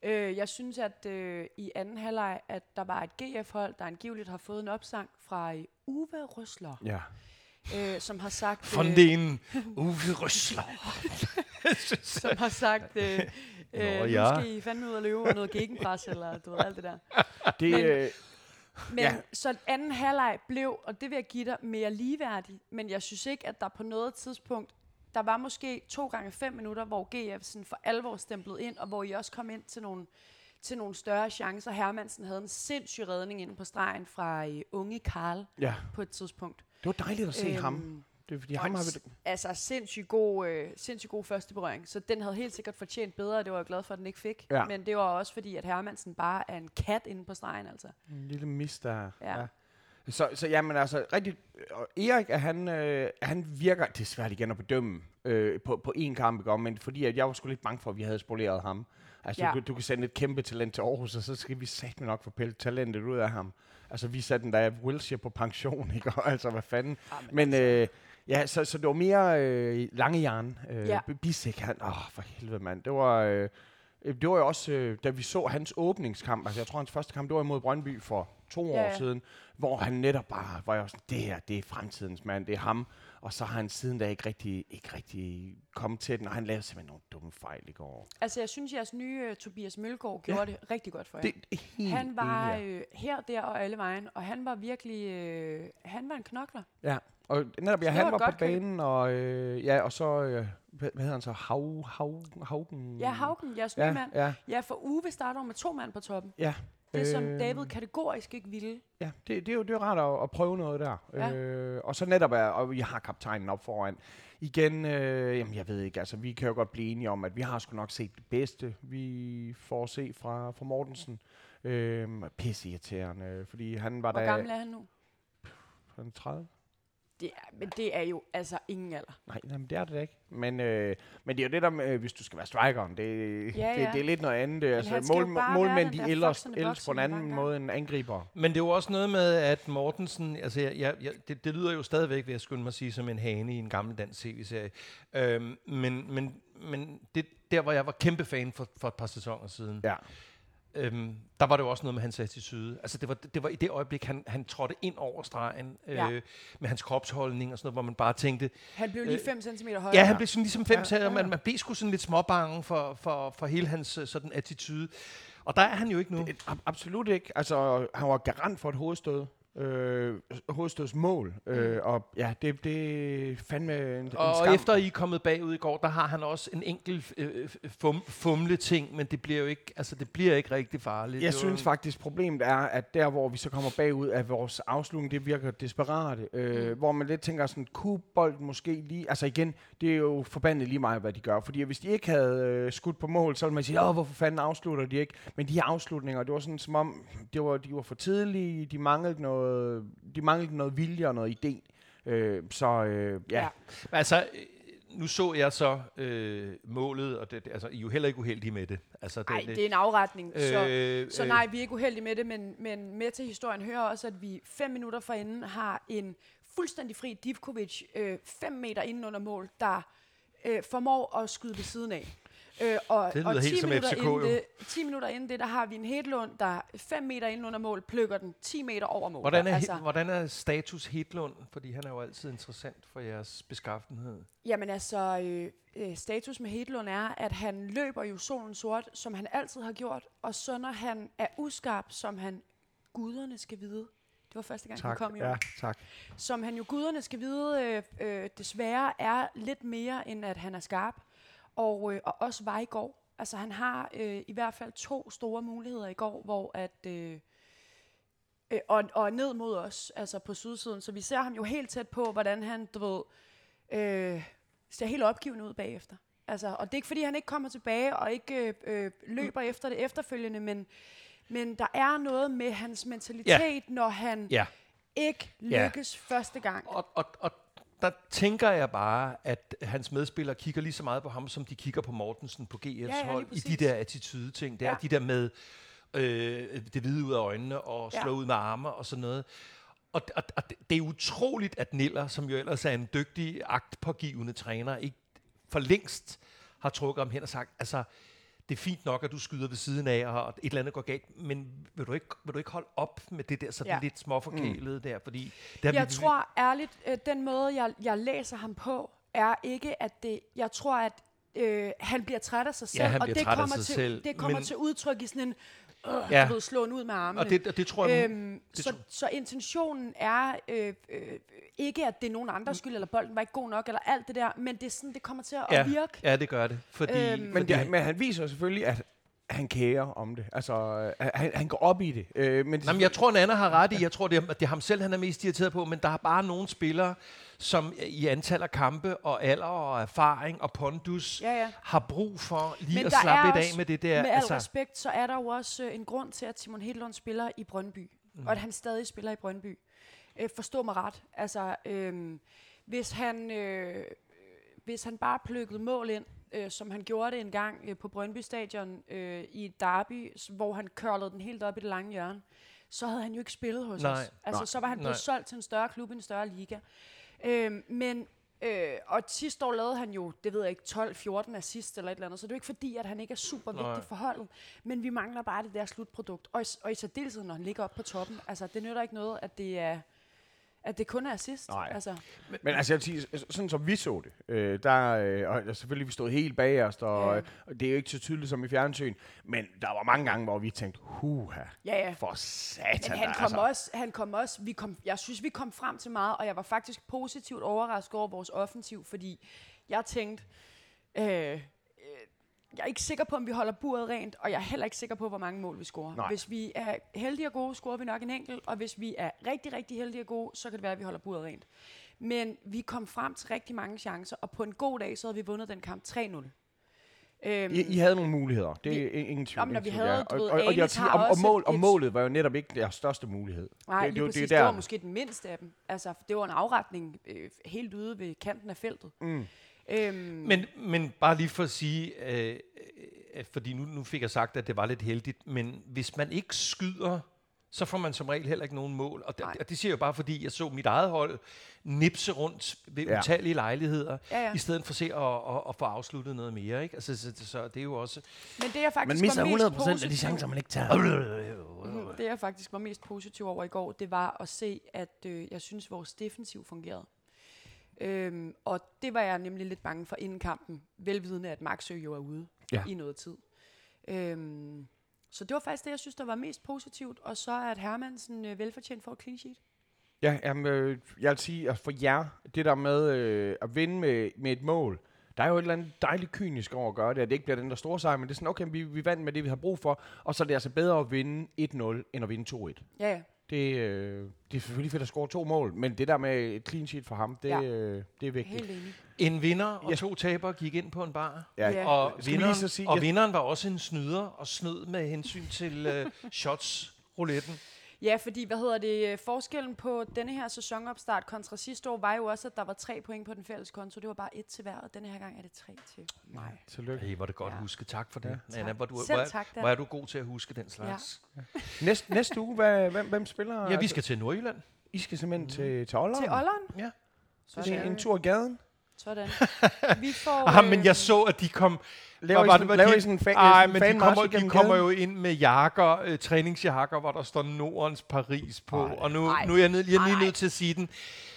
Øh, jeg synes, at øh, i anden halvleg, at der var et GF-hold, der angiveligt har fået en opsang fra øh, Uwe Røsler,
Ja.
øh, som har sagt...
Von den Uwe Røsler.
som har sagt, øh, øh,
Nå,
nu
ja.
skal I fandme ud og løbe og noget gegenpres, eller du ved, alt det der.
Det,
Men-
øh,
Men
Ja.
ja. så anden halvleg blev, og det vil jeg give dig, mere ligeværdig. Men jeg synes ikke, at der på noget tidspunkt, der var måske to gange fem minutter, hvor GF sådan for alvor stemplede ind, og hvor I også kom ind til nogle, til nogle større chancer. Hermansen havde en sindssyg redning inde på stregen fra uh, unge Karl
ja,
på et tidspunkt.
det var dejligt at se øhm, ham. Det er fordi,
og
ham har vi...
Altså sindssygt god, øh, sindssygt god første berøring. Så den havde helt sikkert fortjent bedre, og det var jeg glad for, at den ikke fik.
Ja.
Men det var også fordi, at Hermansen bare er en kat inde på stregen, altså.
En lille mis der.
Ja.
Så, så jamen altså, rigtig... Og Erik, er han, øh, han virker... Det er svært igen at bedømme øh, på, på én kamp, ikke? men fordi at jeg var sgu lidt bange for, at vi havde spoleret ham. Altså,
Ja.
du, du kan sende et kæmpe talent til Aarhus, og så skal vi satme nok få pillet talentet ud af ham. Altså, vi satte den der Wilshire på pension, ikke? Og altså, hvad fanden. Men øh, ja, så, så det var mere øh, lange jern. Øh,
Ja.
Bisek, han... Åh, for helvede, mand. Det var... Øh, øh, det var jo også, øh, da vi så hans åbningskamp, altså jeg tror, hans første kamp, det var imod Brøndby for to
Ja,
år siden, hvor han netop bare var jo sådan, det her, det er fremtidens mand, det er ham. Og så har han siden da ikke rigtig, ikke rigtig kommet til den, og han lavede simpelthen nogle dumme fejl i går.
Altså, jeg synes, jeres nye uh, Tobias Mølgaard gjorde ja. det rigtig godt for jer.
Det er helt
Han var øh, her, der og alle vejen, og han var virkelig, øh, han var en knokler.
ja. Og netop, ja,
Så det
han
var
var
et
på banen, og, øh, ja, og så, øh, hvad, hedder han så, Hav, Hav, Haugen?
Ja, Haugen, jeres
ja,
mand.
ja,
Ja, for Uwe starter med to mand på toppen.
ja.
Det, som
Øh,
David kategorisk ikke ville.
Ja, det, det, er jo, det er jo rart at, at prøve noget der.
Ja.
Øh, og så netop, er, og vi har kaptajnen op foran. Igen, øh, jamen jeg ved ikke, altså vi kan jo godt blive enige om, at vi har sgu nok set det bedste, vi får se fra, fra Mortensen. Øh, pisse irriterende, fordi han var
Hvor
da...
gammel er han nu?
han 30?
Det er, men det er jo altså ingen alder.
Nej, nej, men det er det da ikke. Men, øh, men det er jo det der med, øh, hvis du skal være strikeren, det,
Ja,
det,
ja.
det er lidt noget andet. Det,
han
altså, mål, målmænd, de
foxende
ældes på en anden måde end angriber.
Men det er jo også noget med, at Mortensen, altså jeg, jeg, jeg, det, det lyder jo stadigvæk, vil jeg skynde mig at sige, som en hane i en gammel dansk tv-serie. Øhm, men men, men det, der, hvor jeg var kæmpe fan for, for et par sæsoner siden,
Ja.
Øhm, der var det jo også noget med hans attitude. Altså det var, det var i det øjeblik, han, han trådte ind over stregen øh,
Ja.
med hans kropsholdning og sådan noget, hvor man bare tænkte,
Han blev lige
Øh,
5 cm højere.
Ja, han blev sådan ligesom fem
Ja,
ja,
ja,
man, man blev sgu sådan lidt småbange for, for, for hele hans øh, sådan attitude. Og der er han jo ikke nu.
Det, ab- absolut ikke. Altså, han var garant for et hovedstød. Øh, hovedstødsmål. Mm. Øh, og ja, det, det er fandme en, en
Og
skam.
efter I er kommet bagud i går, der har han også en enkelt øh, fum, fumle ting, men det bliver jo ikke, altså det bliver ikke rigtig farligt.
Jeg
Det
synes
en-
faktisk, problemet er, at der, hvor vi så kommer bagud, at vores afslutning, det virker desperate. Øh,
Mm.
Hvor man lidt tænker sådan, kunne bolden måske lige... Altså igen, det er jo forbandet lige meget, hvad de gør. Fordi hvis de ikke havde øh, skudt på mål, så ville man sige, åh, hvorfor fanden afslutter de ikke? Men de her afslutninger, det var sådan som om, det var, de var for tidlige, de manglede noget, de manglede noget vilje og noget idé. Øh, så øh, ja,
Ja.
Altså, øh, nu så jeg så øh, målet, og det, det- altså, I er jo heller ikke uheldige med det. Altså,
Nej, det er en afretning. så,
øh,
så nej, vi er ikke uheldige med det, men, men med til historien hører også, at vi fem minutter forinden har en fuldstændig fri Divkovic, øh, fem meter inden under mål, der øh, formår at skyde ved siden af. Øh, og,
Det lyder
og 10
helt som
minutter
FCK
inden det, 10 minutter inden det, der har vi en Hedlund, der 5 meter inden under mål, plukker den 10 meter over mål.
Hvordan er,
altså,
hvordan er status Hedlund? Fordi han er jo altid interessant for jeres beskaffenhed.
Jamen altså, øh, øh, status med Hedlund er, at han løber jo solen sort, som han altid har gjort, og så når han er uskarp, som han guderne skal vide, det var første gang, han
tak.
kom i
Ja, tak.
som han jo guderne skal vide, øh, øh, desværre er lidt mere, end at han er skarp, og, øh, og også var i går. Altså han har øh, i hvert fald to store muligheder i går, hvor at... Øh, øh, og, og ned mod os, altså på sydsiden. Så vi ser ham jo helt tæt på, hvordan han, du ved, øh, ser helt opgivende ud bagefter. Altså, og det er ikke, fordi han ikke kommer tilbage og ikke øh, øh, løber efter det efterfølgende, men, men der er noget med hans mentalitet, ja. når han
Ja.
ikke
Ja.
lykkes første gang.
Og, og, og der tænker jeg bare, at hans medspillere kigger lige så meget på ham, som de kigger på Mortensen på GF's
ja,
ja, ja, hold, i de der attitude-ting. Der,
Ja.
ja. de der med øh, det hvide ud af øjnene og
Ja.
slå ud med arme og sådan noget. Og, og, og det, det er utroligt, at Niller, som jo ellers er en dygtig, agtpågivende træner, ikke for længst har trukket ham hen og sagt, altså, det er fint nok, at du skyder ved siden af, og et eller andet går galt, men vil du ikke, vil du ikke holde op med det der sådan
Ja.
ja. lidt småforkælede mm. der? Fordi det
Jeg
vi,
tror ærligt, øh, den måde, jeg, jeg læser ham på, er ikke, at det... Jeg tror, at øh, han bliver træt af sig selv,
han
og det kommer,
sig
til,
selv,
det kommer
men-
til udtryk i sådan en... Øh,
Ja.
du ved, slåen ud med armene.
og det, og det tror jeg,
Øhm,
det
så,
tror-
så intentionen er øh, øh, ikke, at det er nogen andres skyld, eller bolden var ikke god nok, eller alt det der, men det, er sådan, det kommer til at
ja,
virke.
Ja, det gør det. Fordi,
Øhm,
Men,
fordi
det, men han viser selvfølgelig, at han kærer om det. Altså, øh, han, han går op i det. Øh, men det
Jamen, jeg tror, Nana har ret i. Jeg tror, det er, det er ham selv, han er mest irriteret på. Men der er bare nogle spillere, som i antal af kampe og alder og erfaring og pondus
Ja, ja.
har brug for lige
Men
at slappe lidt af med det der.
Med al altså. respekt, så er der jo også øh, en grund til, at Timon Hedlund spiller i Brøndby, mm. og at han stadig spiller i Brøndby. Øh, forstå mig ret. Altså, øh, hvis han... Øh, hvis han bare plukkede mål ind, øh, som han gjorde det en gang øh, på Brøndby Stadion øh, i et derby, hvor han curlede den helt op i det lange hjørne, så havde han jo ikke spillet hos
Nej,
os. Altså,
nej,
så var han blevet
nej.
solgt til en større klub, en større liga. Øh, men Øh, og sidste år lavede han jo, det ved jeg ikke, 12-14 assist eller et eller andet, så det er jo ikke fordi, at han ikke er super vigtig
Nej.
for holdet, men vi mangler bare det der slutprodukt. Og, i- og i særdeleshed, når han ligger op på toppen. Altså, det nytter ikke noget, at det er at det kun er assist.
Nej.
Altså,
Men altså, jeg vil sige, sådan som vi så det, øh, der, øh, og selvfølgelig vi stod helt bag os, og,
Ja.
og det er jo ikke så tydeligt som i fjernsyn, men der var mange gange, hvor vi tænkte, huha,
ja, ja.
for satan.
Men han
der,
kom
altså.
også, han kom også, vi kom, jeg synes, vi kom frem til meget, og jeg var faktisk positivt overrasket over vores offensiv, fordi jeg tænkte, øh, jeg er ikke sikker på, om vi holder buret rent, og jeg er heller ikke sikker på, hvor mange mål vi scorer.
Nej.
Hvis vi er heldige og gode, scorer vi nok en enkelt, og hvis vi er rigtig, rigtig heldige og gode, så kan det være, at vi holder buret rent. Men vi kom frem til rigtig mange chancer, og på en god dag, så havde vi vundet den kamp 3-0. Øhm,
I, I havde nogle muligheder, det er
Vi-
ingen tvivl.
Jamen, når vi havde,
ja. og, og, og, jeg sige, og, og, mål, og
et-
målet var jo netop ikke deres største mulighed.
Nej,
det, det,
præcis.
det,
Det,
er
var
der.
måske den mindste af dem. Altså, det var en afretning øh, helt ude ved kanten af feltet.
Mm.
Øhm,
Men, men bare lige for at sige, øh, øh, fordi nu, nu fik jeg sagt, at det var lidt heldigt, men hvis man ikke skyder, så får man som regel heller ikke nogen mål. Og det, og det siger jeg jo bare, fordi jeg så mit eget hold nipse rundt ved
Ja.
utallige lejligheder,
Ja, ja.
i stedet for at se at, at, at få afsluttet noget mere. Ikke? Altså, så, så det er jo også...
men det jeg faktisk
Man mister
var mest
100 procent af de chancer, man ikke tager.
Mhm, Det jeg faktisk var mest positiv over i går, det var at se, at øh, jeg synes, vores defensiv fungerede. Øhm, og det var jeg nemlig lidt bange for inden kampen, velvidende at Maxø jo er ude
Ja.
i noget tid. Øhm, så det var faktisk det, jeg synes, der var mest positivt. Og så at Hermansen øh, velfortjent får et clean sheet.
Ja, jamen, øh, jeg vil sige, at for jer, det der med øh, at vinde med, med et mål, der er jo et eller andet dejligt kynisk over at gøre det, at det ikke bliver den der store sejr, men det er sådan, okay, vi, vi vandt med det, vi har brug for, og så er det altså bedre at vinde 1-0, end at vinde 2-1.
Ja, ja.
Det, øh, det er selvfølgelig fedt at score to mål, men det der med et clean sheet for ham, det,
Ja.
øh, det er vigtigt.
Helt enig.
En vinder og
Ja.
to tabere gik ind på en bar.
Ja,
Ja.
Og, vinderen,
sige-
og vinderen var også en snyder og snød med hensyn til uh, shots-rouletten.
Ja, fordi, hvad hedder det, øh, forskellen på denne her sæsonopstart kontra sidste år, var jo også, at der var tre point på den fælles konto. Det var bare et til hver, og denne her gang er det tre til mig.
Tillykke.
Hey, er det godt
Ja.
ja. huske. Tak for det.
Ja.
Ja, Anna, hvor, du,
Selv
hvor, er-
tak, Dan.
hvor er du god til at huske den slags.
Næste, næste uge, hvad, hvem, hvem spiller?
Ja, ja vi skal til Nordjylland.
I skal simpelthen til, til Olland?
Til Olleren?
Ja.
Det er en tur i gaden?
Sådan. Vi får...
Ah, men jeg så, at de kom...
Laver, I, sådan, laver
de-
I sådan en fa-
Ej, men de
fanmarch
kommer, de kommer jo ind med jakker, øh, træningsjakker, hvor der står Nordens Paris på.
Ej.
og nu,
Ej.
nu er jeg, nød, jeg er lige nødt til at sige den.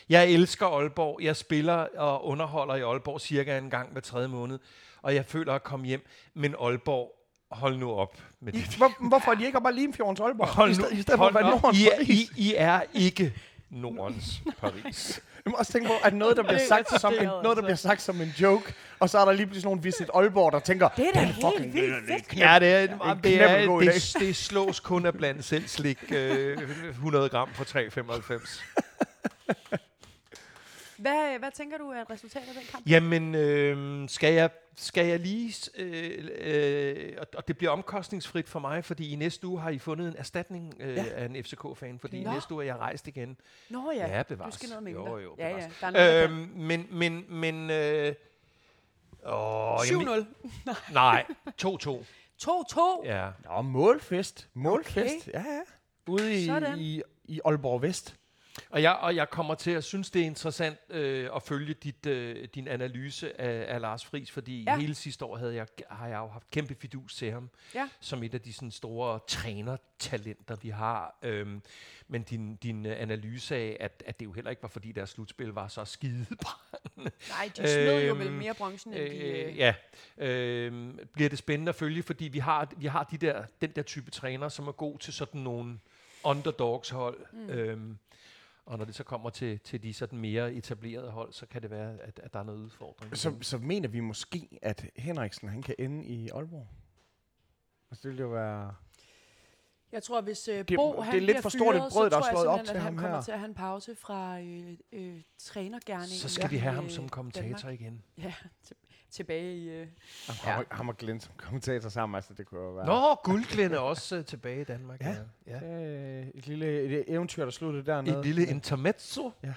Jeg elsker Aalborg. Jeg spiller og underholder i Aalborg cirka en gang hver tredje måned. Og jeg føler at komme hjem. Men Aalborg, hold nu op med
I,
det.
hvor, hvorfor er de ikke bare Limfjordens Aalborg?
Hold
I,
nu,
sted, I stedet for at
hold
være. Nordens
I, er,
Paris?
I, I er ikke Nordens Paris.
Jeg må også tænke på, at noget, der bliver
Det er
sagt som en, noget, der bliver sagt som en joke, og så er der lige pludselig nogen Visit Aalborg, der tænker,
Det er da
"Den
helt
fucking
vildt fedt."
knæp."
Ja, det er,
en
det,
kæmpe
er,
god
det,
idé.
det slås kun af blandt selv slik øh, 100 gram for 3,95.
Hvad, hvad tænker du er resultatet af den kamp?
Jamen, øh, skal, jeg, skal jeg lige... Øh, øh, og- og det bliver omkostningsfrit for mig, fordi i næste uge har I fundet en erstatning øh,
Ja.
af en FCK-fan, fordi
Nå.
i næste uge er jeg rejst igen.
Nå ja,
Ja,
du
bevares.
skal noget med
Jo, jo,
ja, ja, der er noget, der
Øhm, men, men, men... Øh, åh,
kan.
jamen,
7-0.
Nej, 2-2.
2-2.
Ja.
Nå, målfest. Målfest.
Okay.
Ja, ja. Ude i,
Sådan.
i, i Aalborg Vest.
Og jeg, og jeg kommer til at synes, det er interessant øh, at følge dit, øh, din analyse af, af Lars Friis, fordi
Ja.
hele sidste år havde jeg, har jeg jo haft kæmpe fidus til ham,
Ja.
som et af de sådan, store trænertalenter, vi har. Øhm, men din, din øh, analyse af, at, at det jo heller ikke var, fordi deres slutspil var så skide
Nej, de snød jo
Øhm,
vel mere bronzen, end de...
Øh,
Øh,
ja, øh, bliver det spændende at følge, fordi vi har, vi har de der, den der type træner, som er god til sådan nogle underdogs hold. Mm. Øhm, og når det så kommer til, til de sådan mere etablerede hold, så kan det være, at, at der er noget udfordring.
Så, så mener vi måske, at Henriksen han kan ende i Aalborg. Altså, det ville jo være...
Jeg tror, hvis øh,
Det-
Bo
det er
han
lidt for stort et brød,
så
der er slået op til
at han
ham
kommer
her.
til at have en pause fra øh, øh, trænergærningen.
så skal vi have ham
øh,
som kommentator
Danmark.
igen.
Ja, tilbage i... Øh.
Ja. Ham, og- ham og Glenn som kommentator sammen, altså det kunne jo være...
Nå, Guldglæn er også uh, tilbage i Danmark.
Ja.
ja.
Øh, et lille et eventyr, der sluttede dernede.
Et lille intermezzo.
Ja.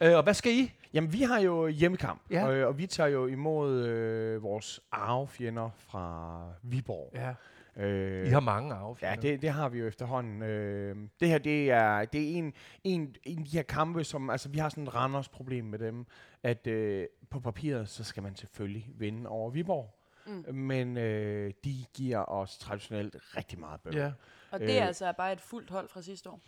Øh, og hvad skal I?
Jamen, vi har jo hjemmekamp,
Ja.
og, og vi tager jo imod øh, vores arvefjender fra Viborg.
Ja.
Øh,
I har mange
Ja,
affjender.
det, det har vi jo efterhånden. Øh, det her, det er, det er en, en, en af de her kampe, som, altså vi har sådan et Randers problem med dem, at øh, på papiret, så skal man selvfølgelig vinde over Viborg.
Mm.
Men øh, de giver os traditionelt rigtig meget bøvl.
Ja.
Og det er
Øh.
altså bare et fuldt hold fra sidste år.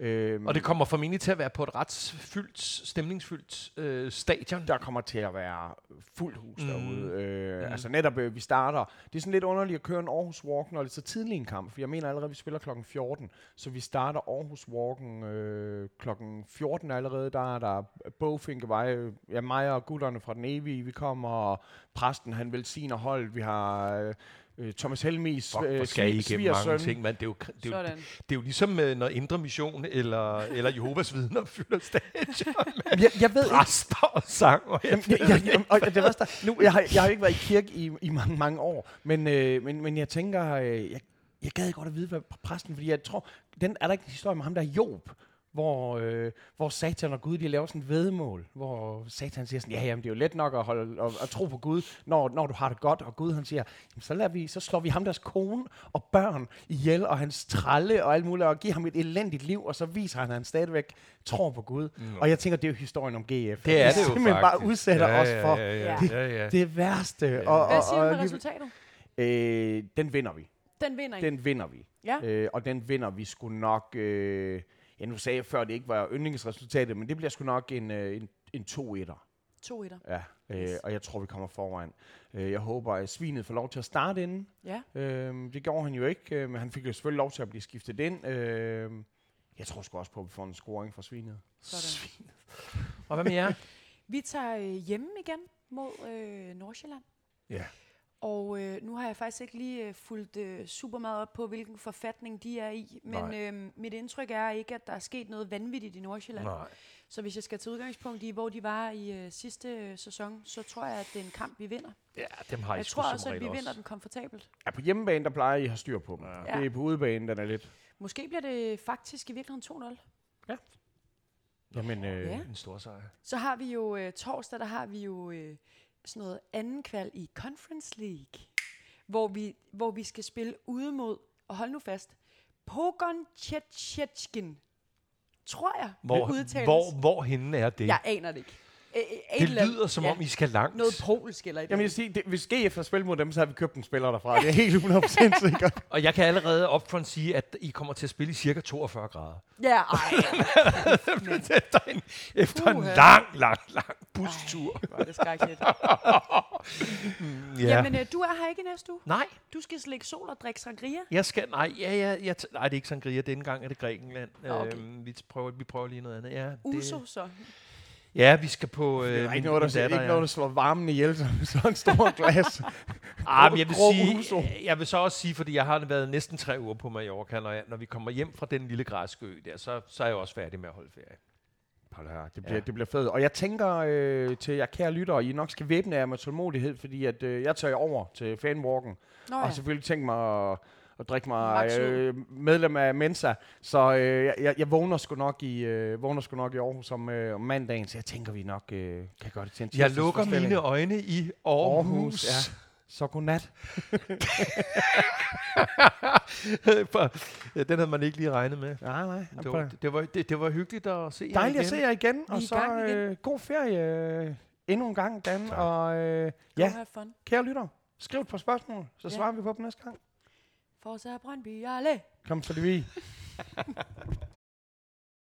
Øhm,
Og det kommer formentlig til at være på et ret fyldt, stemningsfyldt øh, stadion.
der kommer til at være fuld hus
Mm.
mm. derude. Øh,
Mm.
Altså netop, øh, vi starter. Det er sådan lidt underligt at køre en Aarhus Walk, når det er så tidlig en kamp. For jeg mener allerede, at vi spiller klokken 14. Så vi starter Aarhus Walken øh, klokken 14 allerede. Der er der Bogfinkevej. Ja, mig og gutterne fra den evige. Vi kommer, og præsten han velsigner holdet. Vi har... Øh, øh, Thomas Helmis øh,
skal mange ting, mand. Det er jo, det er jo,
Sådan.
det er jo ligesom, når Indre Mission eller, eller Jehovas vidner fylder stadion.
Jeg, jeg ved ikke,
Præster og sang. Og jeg,
Jamen, jeg, jeg, jeg, og det værste, er- nu, jeg, har, jeg har ikke været i kirke i, i mange, mange år, men, øh, men, men jeg tænker, øh, jeg, jeg gad godt at vide, hvad præsten, fordi jeg tror, den, er der ikke en historie med ham, der er Job, hvor, øh, hvor Satan og Gud, de laver sådan et vedmål, hvor Satan siger sådan, ja, jamen, det er jo let nok at, holde, at, at tro på Gud, når, når du har det godt, og Gud han siger, jamen, så, lader vi, så slår vi ham deres kone og børn ihjel, og hans tralle og alt muligt, og giver ham et elendigt liv, og så viser han, at han stadigvæk tror på Gud. Mm. Og jeg tænker, det er jo historien om GF.
det er det jo
simpelthen
faktisk.
bare udsætter
ja,
os for
Ja, ja,
Ja.
ja, ja.
det værste. Og,
Hvad
og,
siger du
og,
med resultatet?
øh, den vinder vi.
Den vinder I.
Den vinder vi.
Ja.
Øh, og den vinder vi sgu nok... Øh, ja, nu sagde jeg før, at det ikke var yndlingsresultatet, men det bliver sgu nok en, øh, en, en 2-1'er.
To etter.
Ja, øh,
Yes.
og jeg tror, vi kommer foran. Øh, jeg håber, at Svinet får lov til at starte inden.
Ja.
Øh, det gjorde han jo ikke, øh, men han fik jo selvfølgelig lov til at blive skiftet ind. Øh, jeg tror sgu også på, at vi får en scoring fra Svinet.
Sådan.
Og hvad med jer?
Vi tager øh, hjemme igen mod øh, Nordsjælland.
Ja.
Og øh, nu har jeg faktisk ikke lige øh, fulgt øh, super meget op på, hvilken forfatning de er i. Men øh, mit indtryk er ikke, at der er sket noget vanvittigt i Nordsjælland.
Nej.
Så hvis jeg skal tage udgangspunkt i, hvor de var i øh, sidste øh, sæson, så tror jeg, at det er en kamp, vi vinder.
Ja, dem har I
Jeg
sgu
tror
som
også, at
regel
vi
også.
vinder den komfortabelt.
Ja, på hjemmebane, der plejer I at have styr på dem.
Ja.
Ja. Det er på udebane, den er lidt...
Måske bliver det faktisk i virkeligheden 2-0.
Jamen, øh,
Ja.
En stor sejr.
Så har vi jo øh, torsdag, der har vi jo øh, sådan noget anden kval i Conference League, hvor vi, hvor vi skal spille ude mod, og hold nu fast, Pogon Tjetjetskin. Tror jeg,
Hvor, hvor, hvor henne er det?
Jeg aner det ikke. Æ, et
det
eller
lyder som
ja,
om, I skal langt.
Noget polsk eller et
Jamen, jeg
eller
vil sige, det, hvis GF har spillet mod dem, så har vi købt en spiller derfra. Det er helt 100% sikkert.
Og jeg kan allerede upfront sige, at I kommer til at spille i cirka 42 grader.
Ja, ej.
efter en, efter en
Uha.
lang, lang, lang bustur.
Er det skrækkeligt.
Ja.
Jamen, øh, du er her ikke næste uge.
Nej,
Du skal slække sol og drikke sangria.
jeg skal... Nej, ja, ja, jeg, t- nej det er ikke Sangria. Denne gang er det Grækenland.
Okay.
Øhm, vi, prøver, vi prøver lige noget andet. Ja, det,
Uso, så.
Ja vi skal på... Øh,
Det er
min-
ikke noget, der,
min
det er
datter,
ikke
ja.
noget, der slår varmen ihjel som sådan en stor glas.
Ah, men jeg vil sige, jeg vil så også sige, fordi jeg har været næsten tre uger på Mallorca, når, jeg, når vi kommer hjem fra den lille græske ø der, så, så er jeg også færdig med at holde ferie.
Det bliver,
Ja.
det bliver fedt. Og jeg tænker øh, til jer kære lyttere, I nok skal væbne jer med tålmodighed, fordi at, øh, jeg tager over til fanwalken.
Nå
Og
ja.
har selvfølgelig tænkt mig at drikke mig øh, medlem af Mensa. Så øh, jeg- jeg, vågner sgu nok i, øh, vågner sgu nok i Aarhus om, øh, om mandagen, så jeg tænker, vi nok øh, kan gøre det til en
Jeg lukker mine øjne i Aarhus.
Aarhus, ja. Så godnat.
Ja, den havde man ikke lige regnet med.
Nej, nej.
Det var, det, var, det, det var hyggeligt at se jer
Dejligt
igen.
at se jer igen. Og så øh, god ferie øh, endnu en gang, Dan.
Tak.
Og øh, ja, kære lytter, skriv et par spørgsmål, så
Ja.
svarer vi på dem næste gang.
Forza Brøndby, alle.
Kom så vi.